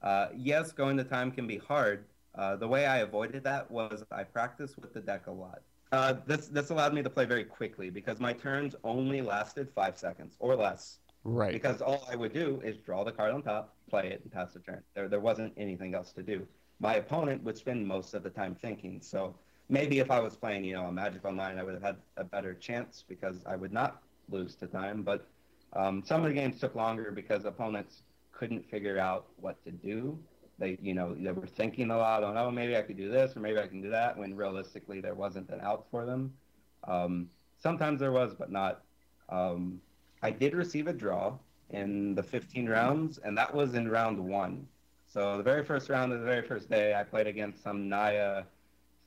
Uh, yes, going to time can be hard. Uh, the way I avoided that was I practiced with the deck a lot. Uh, this this allowed me to play very quickly because my turns only lasted five seconds or less. Right. Because all I would do is draw the card on top, play it, and pass the turn. There there wasn't anything else to do. My opponent would spend most of the time thinking. So maybe if I was playing, you know, a Magic Online, I would have had a better chance because I would not lose to time. But um, some of the games took longer because opponents couldn't figure out what to do. They, you know, they were thinking a lot on, oh, maybe I could do this or maybe I can do that, when realistically there wasn't an out for them. Um, sometimes there was, but not. Um, I did receive a draw in the 15 rounds, and that was in round one. So the very first round of the very first day, I played against some Naya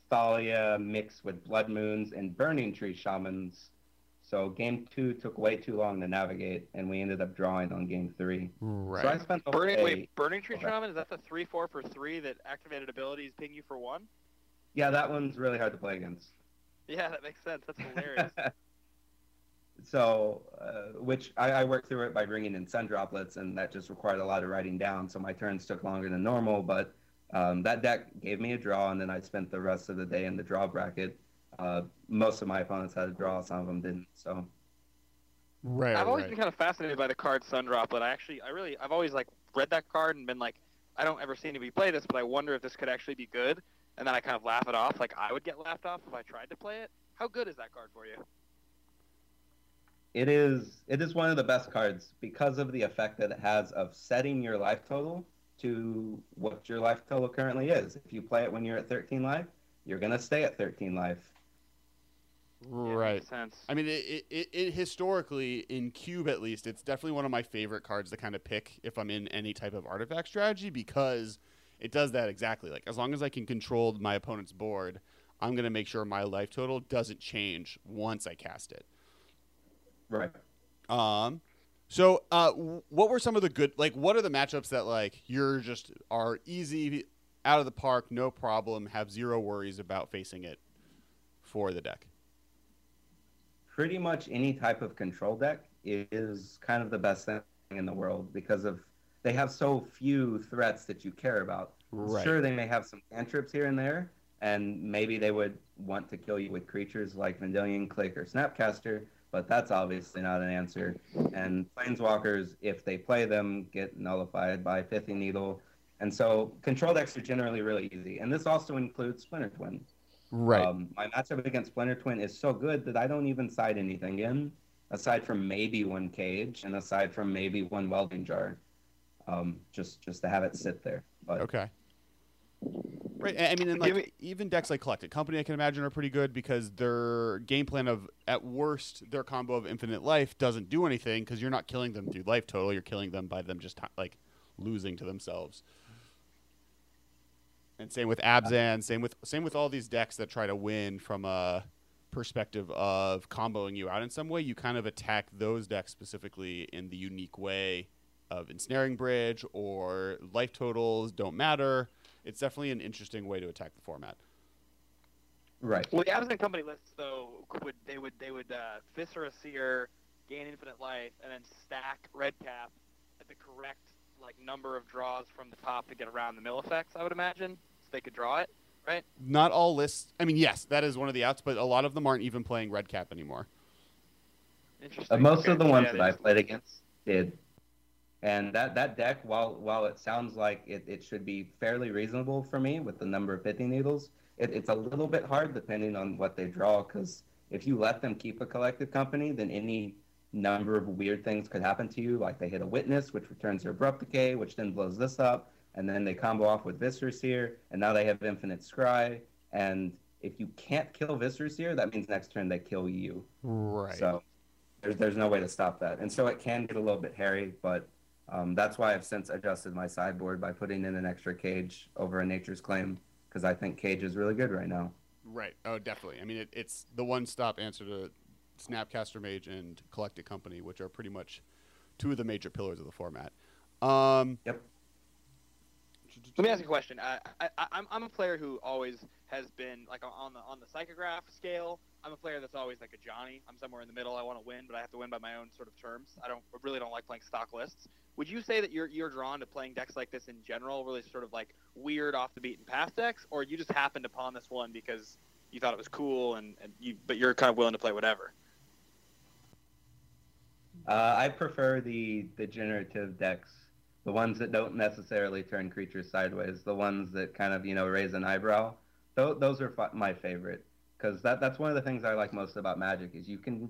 Thalia mixed with Blood Moons and Burning Tree Shamans. So game two took way too long to navigate, and we ended up drawing on game three. Right. So I spent the Burning, day- wait, Burning Tree oh, Okay. Shaman, is that the 3 4 for 3 that activated abilities ping you for 1? Yeah, that one's really hard to play against. Yeah, that makes sense. That's hilarious. so, uh, which I, I worked through it by bringing in sun droplets, and that just required a lot of writing down. So my turns took longer than normal, but um, that deck gave me a draw, and then I spent the rest of the day in the draw bracket. Uh, most of my opponents had a draw, some of them didn't. So, Right. I've always right. been kind of fascinated by the card Sun Droplet. I actually, I really, I've always like read that card and been like, I don't ever see anybody play this, but I wonder if this could actually be good. And then I kind of laugh it off, like I would get laughed off if I tried to play it. How good is that card for you? It is it is one of the best cards because of the effect that it has of setting your life total to what your life total currently is. If you play it when you're at 13 life, you're gonna stay at 13 life. Yeah, Right. makes sense. I mean, it, it, it, it historically, in Cube at least, it's definitely one of my favorite cards to kind of pick if I'm in any type of artifact strategy because it does that exactly. Like, as long as I can control my opponent's board, I'm going to make sure my life total doesn't change once I cast it. Right. Um, so, uh, what were some of the good, like, what are the matchups that, like, you're just are easy out of the park, no problem, have zero worries about facing it for the deck? pretty much any type of control deck is kind of the best thing in the world because of they have so few threats that you care about. Right. Sure, they may have some cantrips here and there, and maybe they would want to kill you with creatures like Vendilion Clique or Snapcaster, but that's obviously not an answer. And Planeswalkers, if they play them, get nullified by Pithing Needle. And so control decks are generally really easy. And this also includes Splinter Twin. Right. Um, my matchup against Splinter Twin is so good that I don't even side anything in, aside from maybe one cage and aside from maybe one welding jar, um, just just to have it sit there. But Okay. Right. I mean, and like me- even decks like Collected Company, I can imagine are pretty good because their game plan of at worst their combo of Infinite Life doesn't do anything because you're not killing them through life total. You're killing them by them just like losing to themselves. And same with Abzan. Same with same with all these decks that try to win from a perspective of comboing you out in some way. You kind of attack those decks specifically in the unique way of ensnaring bridge or life totals don't matter. It's definitely an interesting way to attack the format. right, Well, the Abzan Company lists though would they would they would uh, Viscera Seer, gain infinite life, and then stack Red Cap at the correct like number of draws from the top to get around the mill effects. I would imagine so they could draw it. Right. Not all lists. I mean, yes, that is one of the outs, but a lot of them aren't even playing red cap anymore. Interesting. Uh, most Okay, of the ones yeah, that I played against did. And that, that deck, while while it sounds like it, it should be fairly reasonable for me with the number of pithing needles, it, it's a little bit hard depending on what they draw. Because if you let them keep a collected company, then any number of weird things could happen to you. Like they hit a witness, which returns their abrupt decay, which then blows this up, and then they combo off with Viscera Seer, and now they have infinite scry. And if you can't kill Viscera Seer, that means next turn they kill you. Right. So there's, there's no way to stop that. And so it can get a little bit hairy, but um, that's why I've since adjusted my sideboard by putting in an extra cage over a Nature's Claim because I think cage is really good right now. Right. Oh, definitely. I mean, it, it's the one-stop answer to Snapcaster Mage and Collected Company, which are pretty much two of the major pillars of the format. Um, Yep. Let me ask you a question. I, I, I- I'm, I'm a player who always has been like on the on the psychograph scale. I'm a player that's always like a Johnny. I'm somewhere in the middle. I want to win, but I have to win by my own sort of terms. I don't I really don't like playing stock lists. Would you say that you're you're drawn to playing decks like this in general, really sort of like weird off the beaten path decks, or you just happened upon this one because you thought it was cool and, and you but you're kind of willing to play whatever? Uh, I prefer the the generative decks, the ones that don't necessarily turn creatures sideways, the ones that kind of you know raise an eyebrow. Those, those are fi- my favorite because that, that's one of the things I like most about Magic is you can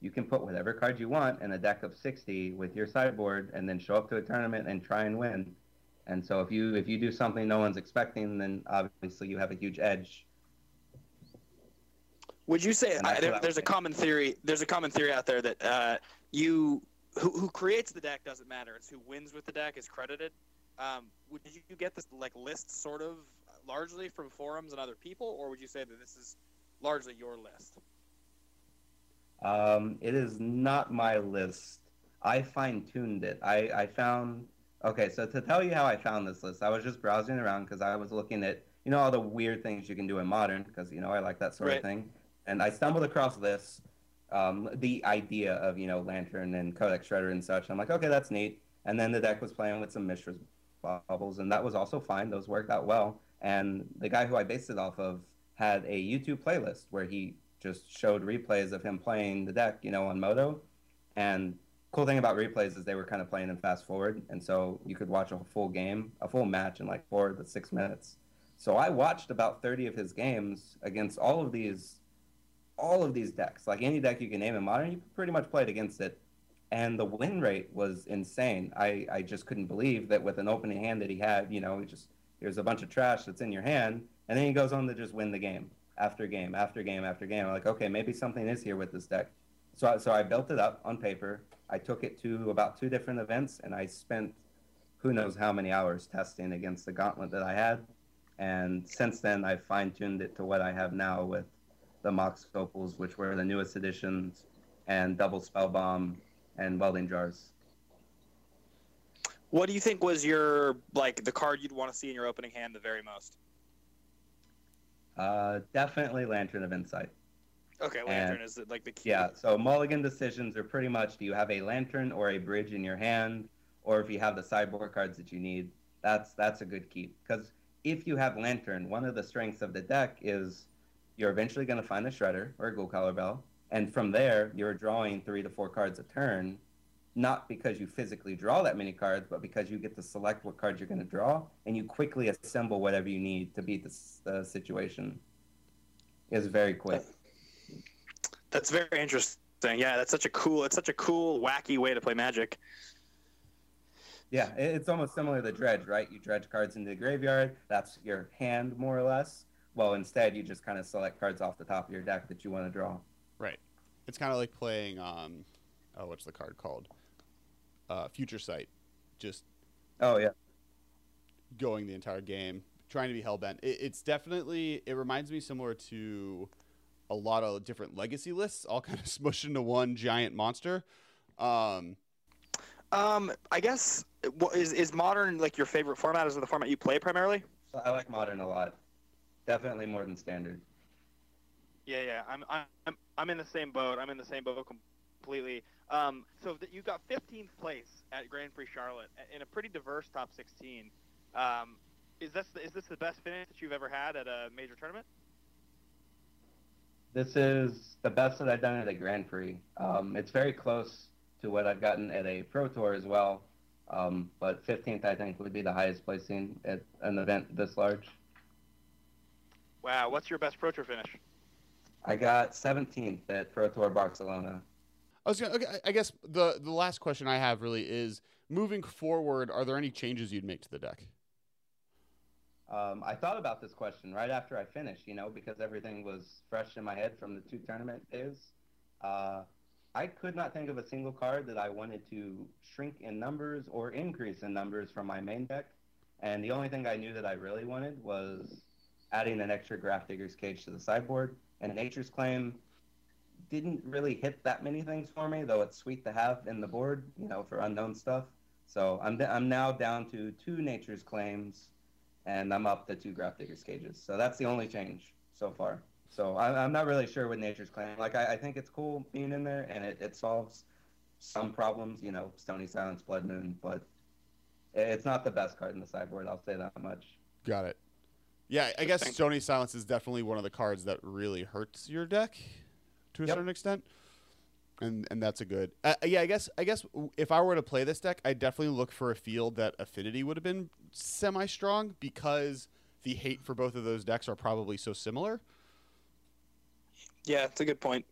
you can put whatever card you want in a deck of 60 with your sideboard and then show up to a tournament and try and win. And so if you if you do something no one's expecting, then obviously you have a huge edge. Would you say I, there, there's a common theory? There's a common theory out there that uh, you who, who creates the deck doesn't matter. It's who wins with the deck is credited. Um, would you get this like list sort of largely from forums and other people, or would you say that this is largely your list? Um, it is not my list. I fine tuned it. I, I found okay. So to tell you how I found this list, I was just browsing around because I was looking at you know all the weird things you can do in modern because you know I like that sort Right. of thing, and I stumbled across this. Um, the idea of you know lantern and codex shredder and such. I'm like, okay, that's neat. And then the deck was playing with some Mishra's baubles, and that was also fine. Those worked out well. And the guy who I based it off of had a YouTube playlist where he just showed replays of him playing the deck, you know, on Moto. And cool thing about replays is they were kind of playing in fast forward, and so you could watch a full game, a full match in like four to six minutes. So I watched about 30 of his games against all of these, all of these decks. Like any deck you can name in modern, you pretty much played against it, and the win rate was insane. I I just couldn't believe that with an opening hand that he had, you know, he just there's a bunch of trash that's in your hand, and then he goes on to just win the game after game after game after game. I'm like, okay, maybe something is here with this deck. So, I- so I built it up on paper. I took it to about two different events, and I spent who knows how many hours testing against the gauntlet that I had. And since then, I've fine tuned it to what I have now with the Mox Opals, which were the newest editions, and Double Spell Bomb and Welding Jars. What do you think was your like the card you'd want to see in your opening hand the very most? Uh, definitely Lantern of Insight. Okay, lantern is like the key. Yeah, so mulligan decisions are pretty much do you have a lantern or a bridge in your hand, or if you have the sideboard cards that you need, that's that's a good keep. Because if you have lantern, one of the strengths of the deck is you're eventually going to find a shredder or a Ghoul Caller Bell, And from there, you're drawing three to four cards a turn, not because you physically draw that many cards, but because you get to select what cards you're going to draw, and you quickly assemble whatever you need to beat the, the situation. It's very quick. That's very interesting. Yeah, that's such a cool. It's such a cool, wacky way to play Magic. Yeah, it's almost similar to dredge, right? You dredge cards into the graveyard. That's your hand, more or less. Well, instead, you just kind of select cards off the top of your deck that you want to draw. Right. It's kind of like playing. Um, oh, what's the card called? Uh, Future Sight. Just. Oh yeah. Going the entire game, trying to be hellbent. It, it's definitely. It reminds me similar to a lot of different legacy lists, all kind of smushed into one giant monster. Um, um, I guess is is modern like your favorite format? Is it the format you play primarily? I like modern a lot. Definitely more than standard. Yeah, yeah. I'm I'm I'm in the same boat. I'm in the same boat completely. Um, so you got 15th place at Grand Prix Charlotte in a pretty diverse top 16. Um, is this is this the best finish that you've ever had at a major tournament? This is the best that I've done at a Grand Prix. Um, it's very close to what I've gotten at a Pro Tour as well. Um, but 15th, I think, would be the highest placing at an event this large. Wow, what's your best Pro Tour finish? I got 17th at Pro Tour Barcelona. I was gonna, okay, I guess the the last question I have really is moving forward. Are there any changes you'd make to the deck? Um, I thought about this question right after I finished, you know, because everything was fresh in my head from the two tournament days. Uh, I could not think of a single card that I wanted to shrink in numbers or increase in numbers from my main deck. And the only thing I knew that I really wanted was adding an extra Grafdigger's Cage to the sideboard. And Nature's Claim didn't really hit that many things for me, though it's sweet to have in the board, you know, for unknown stuff. So I'm, I'm now down to two Nature's Claims, and I'm up to two Grafdigger's Cages. So that's the only change so far. So I, am not really sure with Nature's Claim. Like I, I, think it's cool being in there, and it, it solves some problems. You know, Stony Silence, Blood Moon, but it's not the best card in the sideboard. I'll say that much. Got it. Yeah, I guess Stony Silence is definitely one of the cards that really hurts your deck to a yep. certain extent, and and that's a good. Uh, yeah, I guess I guess if I were to play this deck, I'd definitely look for a field that Affinity would have been semi strong because the hate for both of those decks are probably so similar. Yeah, it's a good point.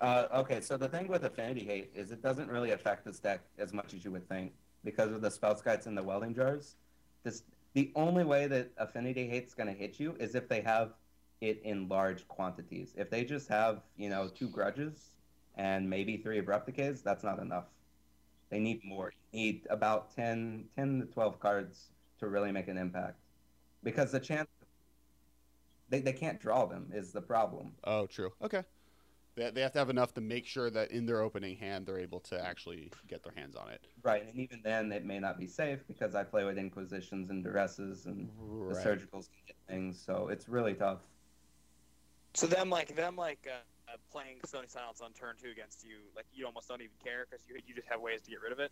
Uh, okay, so the thing with Affinity Hate is it doesn't really affect this deck as much as you would think because of the Spellskites and the welding jars. This the only way that Affinity Hate's going to hit you is if they have it in large quantities. If they just have you know two grudges and maybe three abrupt decays, that's not enough. They need more. You need about 10, 10 to twelve cards to really make an impact because the chance they, they can't draw them is the problem. Oh, true. Okay. They, they have to have enough to make sure that in their opening hand they're able to actually get their hands on it. Right, and even then it may not be safe because I play with inquisitions and duresses and right. the surgicals can get things, so it's really tough. So them like them like uh, playing Stony Silence on turn two against you, like you almost don't even care because you you just have ways to get rid of it.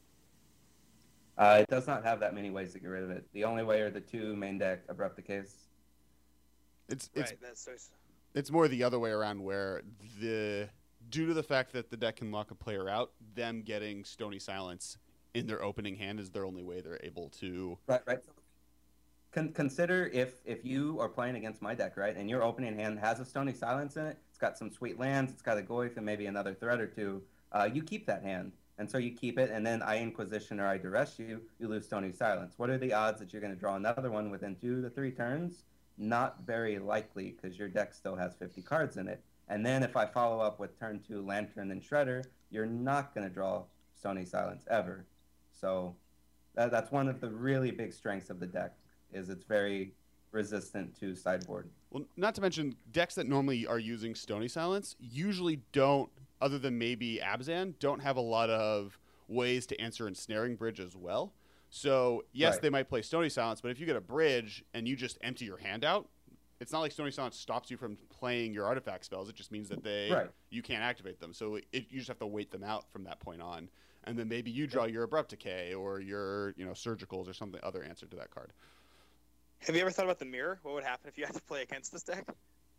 Uh, it does not have that many ways to get rid of it. The only way are the two main deck abrupt decays. It's it's right, so... it's more the other way around where the due to the fact that the deck can lock a player out, them getting Stony Silence in their opening hand is their only way they're able to. Right, right. Con- consider if if you are playing against my deck, right, and your opening hand has a Stony Silence in it. It's got some sweet lands. It's got a Goyf and maybe another threat or two. Uh, you keep that hand, and so you keep it, and then I Inquisition or I Duress you. You lose Stony Silence. What are the odds that you're going to draw another one within two to three turns? not very likely because your deck still has 50 cards in it. And then if I follow up with turn two Lantern and Shredder, you're not going to draw Stony Silence ever. So that, that's one of the really big strengths of the deck is it's very resistant to sideboard. Well, not to mention decks that normally are using Stony Silence usually don't, other than maybe Abzan, don't have a lot of ways to answer Ensnaring Bridge as well. So yes, right. they might play Stony Silence, but if you get a bridge and you just empty your hand out, it's not like Stony Silence stops you from playing your artifact spells. It just means that they right. you can't activate them. So it, you just have to wait them out from that point on, and then maybe you draw your abrupt decay or your you know surgicals or something other answer to that card. Have you ever thought about the mirror? What would happen if you had to play against this deck?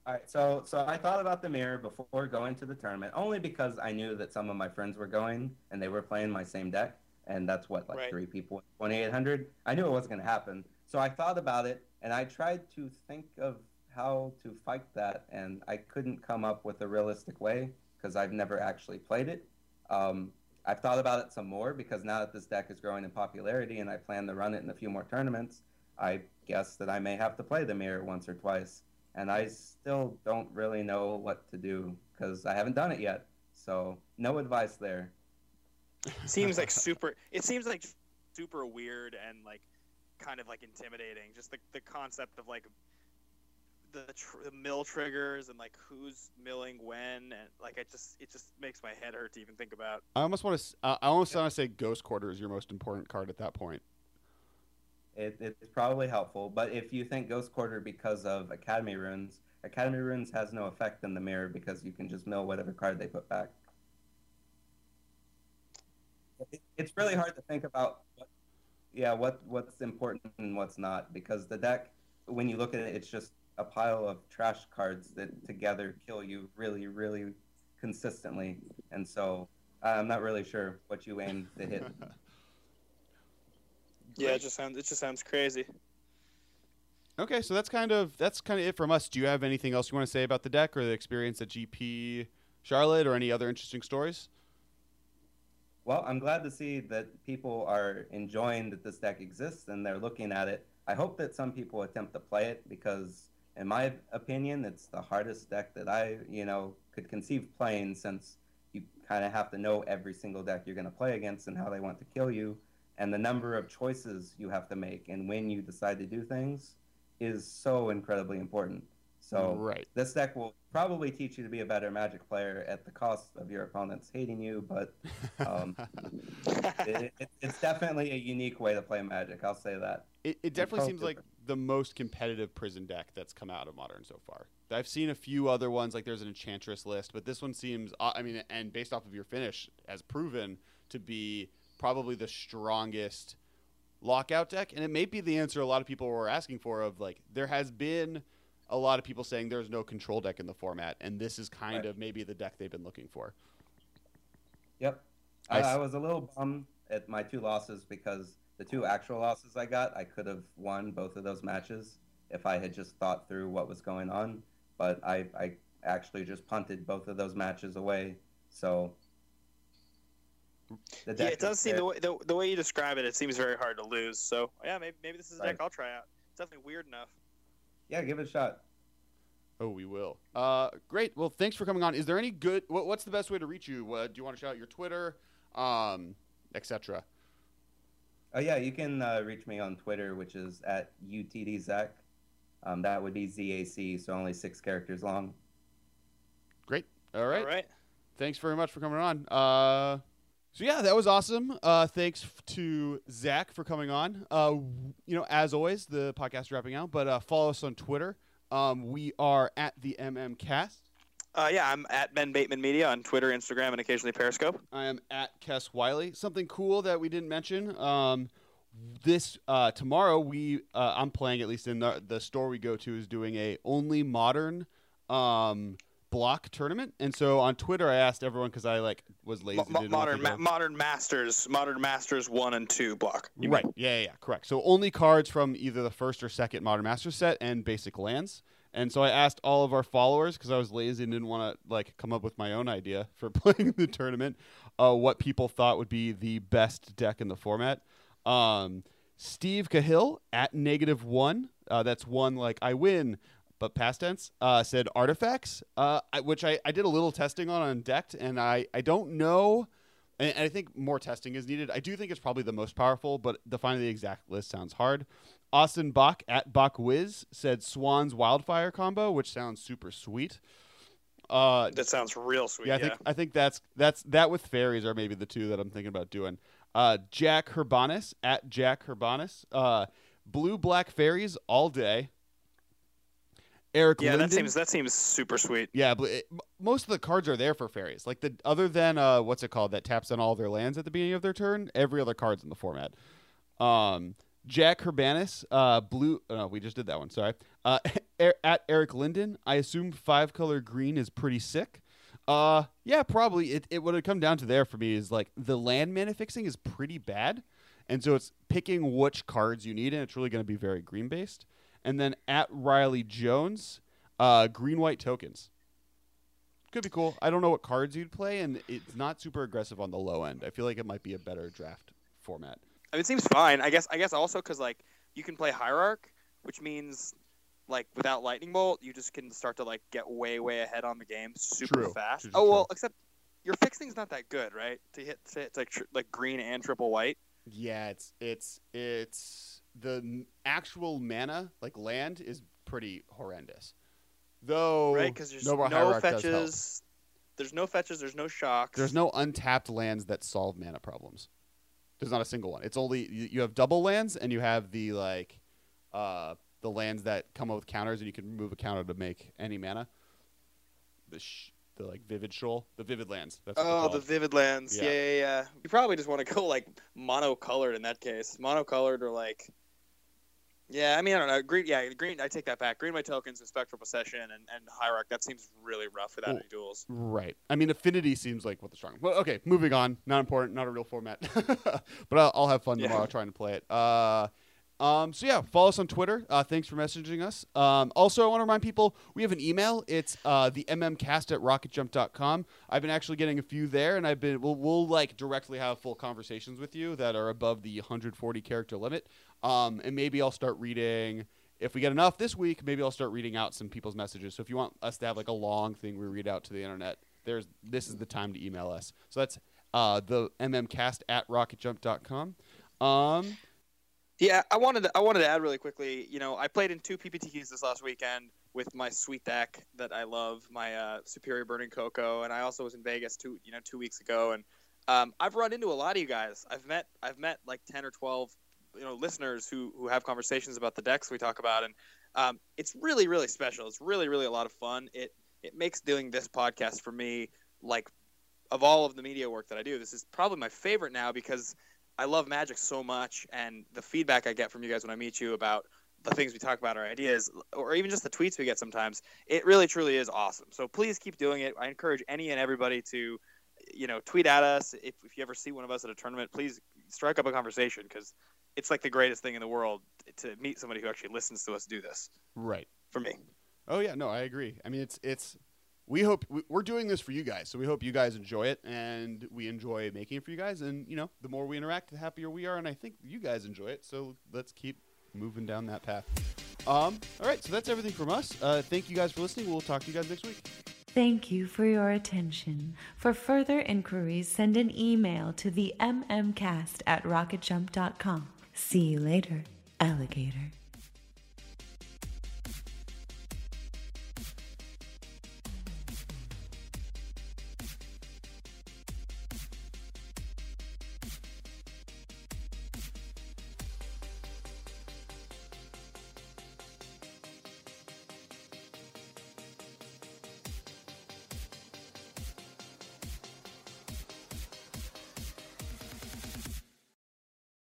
All right, so so I thought about the mirror before going to the tournament, only because I knew that some of my friends were going and they were playing my same deck, and that's what like Right. three people, twenty eight hundred. I knew it wasn't going to happen, so I thought about it and I tried to think of how to fight that, and I couldn't come up with a realistic way because I've never actually played it. Um, I've thought about it some more because now that this deck is growing in popularity and I plan to run it in a few more tournaments, I guess that I may have to play the mirror once or twice and I still don't really know what to do because I haven't done it yet. So no advice there. seems like super. It seems like super weird and like kind of like intimidating. Just the the concept of like the, tr- the mill triggers and like who's milling when and like it just it just makes my head hurt to even think about. I almost want to. Uh, I almost want to say Ghost Quarter is your most important card at that point. It, it's probably helpful, but if you think Ghost Quarter because of Academy Ruins, Academy Ruins has no effect in the mirror because you can just mill whatever card they put back. It's really hard to think about, what, yeah, what what's important and what's not because the deck, when you look at it, it's just a pile of trash cards that together kill you really, really consistently, and so I'm not really sure what you aim to hit. Yeah, Great. it just sounds it just sounds crazy. Okay, so that's kind of that's kind of it from us. Do you have anything else you want to say about the deck or the experience at GP Charlotte or any other interesting stories? Well, I'm glad to see that people are enjoying that this deck exists and they're looking at it. I hope that some people attempt to play it because, in my opinion, it's the hardest deck that I, you know, could conceive playing since you kind of have to know every single deck you're going to play against and how they want to kill you, and the number of choices you have to make and when you decide to do things is so incredibly important. So right. this deck will probably teach you to be a better Magic player at the cost of your opponents hating you, but um, it, it, it's definitely a unique way to play Magic. I'll say that. It, it definitely felt seems like the most competitive prison deck that's come out of modern so far. I've seen a few other ones, like there's an Enchantress list, but this one seems, uh, I mean, and based off of your finish, has proven to be probably the strongest lockout deck. And it may be the answer a lot of people were asking for of like, there has been a lot of people saying there's no control deck in the format, and this is kind Right. of maybe the deck they've been looking for. Yep. I I, s- I was a little bummed at my two losses because the two actual losses I got, I could have won both of those matches if I had just thought through what was going on. But I, I actually just punted both of those matches away. So. The Yeah, it does seem the way the, the way you describe it, it seems very hard to lose. So yeah, maybe maybe this is a deck Right. I'll try out. It's definitely weird enough. Yeah, give it a shot. Oh, we will. Uh, great. Well, thanks for coming on. Is there any good? What, what's the best way to reach you? Uh, do you want to shout out your Twitter, um, etc.? Oh yeah, you can uh, reach me on Twitter, which is at utdzac. Um, that would be ZAC, so only six characters long. Great. All right. All right. Thanks very much for coming on. Uh, so yeah, that was awesome. Uh, thanks f- to Zac for coming on. Uh, w- you know, as always, the podcast is wrapping out, but uh, follow us on Twitter. Um, we are at the MM Cast. Uh, yeah, I'm at Ben Bateman Media on Twitter, Instagram, and occasionally Periscope. I am at Kess Wiley. Something cool that we didn't mention. Um, this uh, tomorrow we uh, I'm playing at least in the, the store we go to is doing a only modern um, block tournament, and so on Twitter I asked everyone because I like was lazy. Mo- mo- didn't know what to modern ma- modern masters, modern masters one and two block. Right? Yeah, yeah, yeah, correct. So only cards from either the first or second Modern Master set and basic lands. And so I asked all of our followers because I was lazy and didn't want to like come up with my own idea for playing the tournament, uh, what people thought would be the best deck in the format. Um, Steve Cahill at negative one. Uh, that's one like I win, but past tense. Uh, said artifacts, uh, I, which I, I did a little testing on on decked, and I I don't know. And and I think more testing is needed. I do think it's probably the most powerful, but defining the exact list sounds hard. Austin Bach at Bach Wiz said Swan's Wildfire combo, which sounds super sweet. Uh, That sounds real sweet. yeah, I think I think that's that's that with fairies are maybe the two that I'm thinking about doing. Uh, Jack Herbanis at Jack Herbanis. Uh, blue black fairies all day. Eric yeah, Linden. that seems that seems super sweet. Yeah, but it, most of the cards are there for fairies. Like the other than uh, what's it called that taps on all their lands at the beginning of their turn. Every other card's in the format. Um, Jack Herbanis, uh, blue. No, we just did that one. Sorry. Uh, at Eric Linden, I assume five color green is pretty sick. Uh, yeah, probably. It, it what it come down to there for me is like the land mana fixing is pretty bad, and so it's picking which cards you need, and it's really going to be very green based. And then at Riley Jones, uh, green white tokens could be cool. I don't know what cards you'd play, and it's not super aggressive on the low end. I feel like it might be a better draft format. I mean, it seems fine. I guess. I guess also because like you can play hierarch, which means like without lightning bolt, you just can start to like get way way ahead on the game super True. fast. True, oh well, true. except your fixing's not that good, right? To hit, to hit like tr- like green and triple white. Yeah, it's it's it's the actual mana like land is pretty horrendous. Though right? Because there's Noble no fetches. There's no fetches. There's no shocks. There's no untapped lands that solve mana problems. There's not a single one. It's only you, you have double lands and you have the like uh the lands that come up with counters and you can remove a counter to make any mana. The sh- the like vivid shoal, the vivid lands. That's Oh, the vivid lands. Yeah. Yeah. yeah, yeah, You probably just want to go like monocolored in that case. Monocolored or like. Yeah, I mean, I don't know. Green, yeah, green. I take that back. Green, my tokens, and spectral procession, and, and hierarch. That seems really rough without any duels. Right. I mean, affinity seems like what the strong. Well, okay, moving on. Not important. Not a real format. but I'll, I'll have fun Yeah. tomorrow trying to play it. Uh, um, so yeah, follow us on Twitter. Uh, thanks for messaging us. Um, also, I want to remind people we have an email. It's uh, the mmcast at rocketjump.com. I've been actually getting a few there, and I've been we'll, we'll like directly have full conversations with you that are above the 140 character limit. Um, and maybe I'll start reading if we get enough this week, maybe I'll start reading out some people's messages. So if you want us to have like a long thing we read out to the internet, there's this is the time to email us. So that's uh, the mmcast at rocketjump.com. Um, Yeah, I wanted to, I wanted to add really quickly. You know, I played in two PPTQs this last weekend with my sweet deck that I love, my uh, Superior Burning Cocoa, and I also was in Vegas two you know two weeks ago, and um, I've run into a lot of you guys. I've met I've met like ten or twelve you know listeners who who have conversations about the decks we talk about, and um, it's really really special. It's really really a lot of fun. It it makes doing this podcast for me like of all of the media work that I do, this is probably my favorite now because I love Magic so much, and the feedback I get from you guys when I meet you about the things we talk about, our ideas, or even just the tweets we get sometimes, it really truly is awesome. So please keep doing it. I encourage any and everybody to, you know, tweet at us if, if you ever see one of us at a tournament. Please strike up a conversation because it's like the greatest thing in the world to meet somebody who actually listens to us do this. right. For me, Oh yeah, no, I agree. I mean, it's it's we hope we- we're doing this for you guys, so we hope you guys enjoy it, and we enjoy making it for you guys. And you know, the more we interact, the happier we are, and I think you guys enjoy it. So let's keep moving down that path. Um, all right, so that's everything from us. Uh, thank you guys for listening. We'll talk to you guys next week. Thank you for your attention. For further inquiries, send an email to the mmcast at rocketjump.com. See you later, alligator.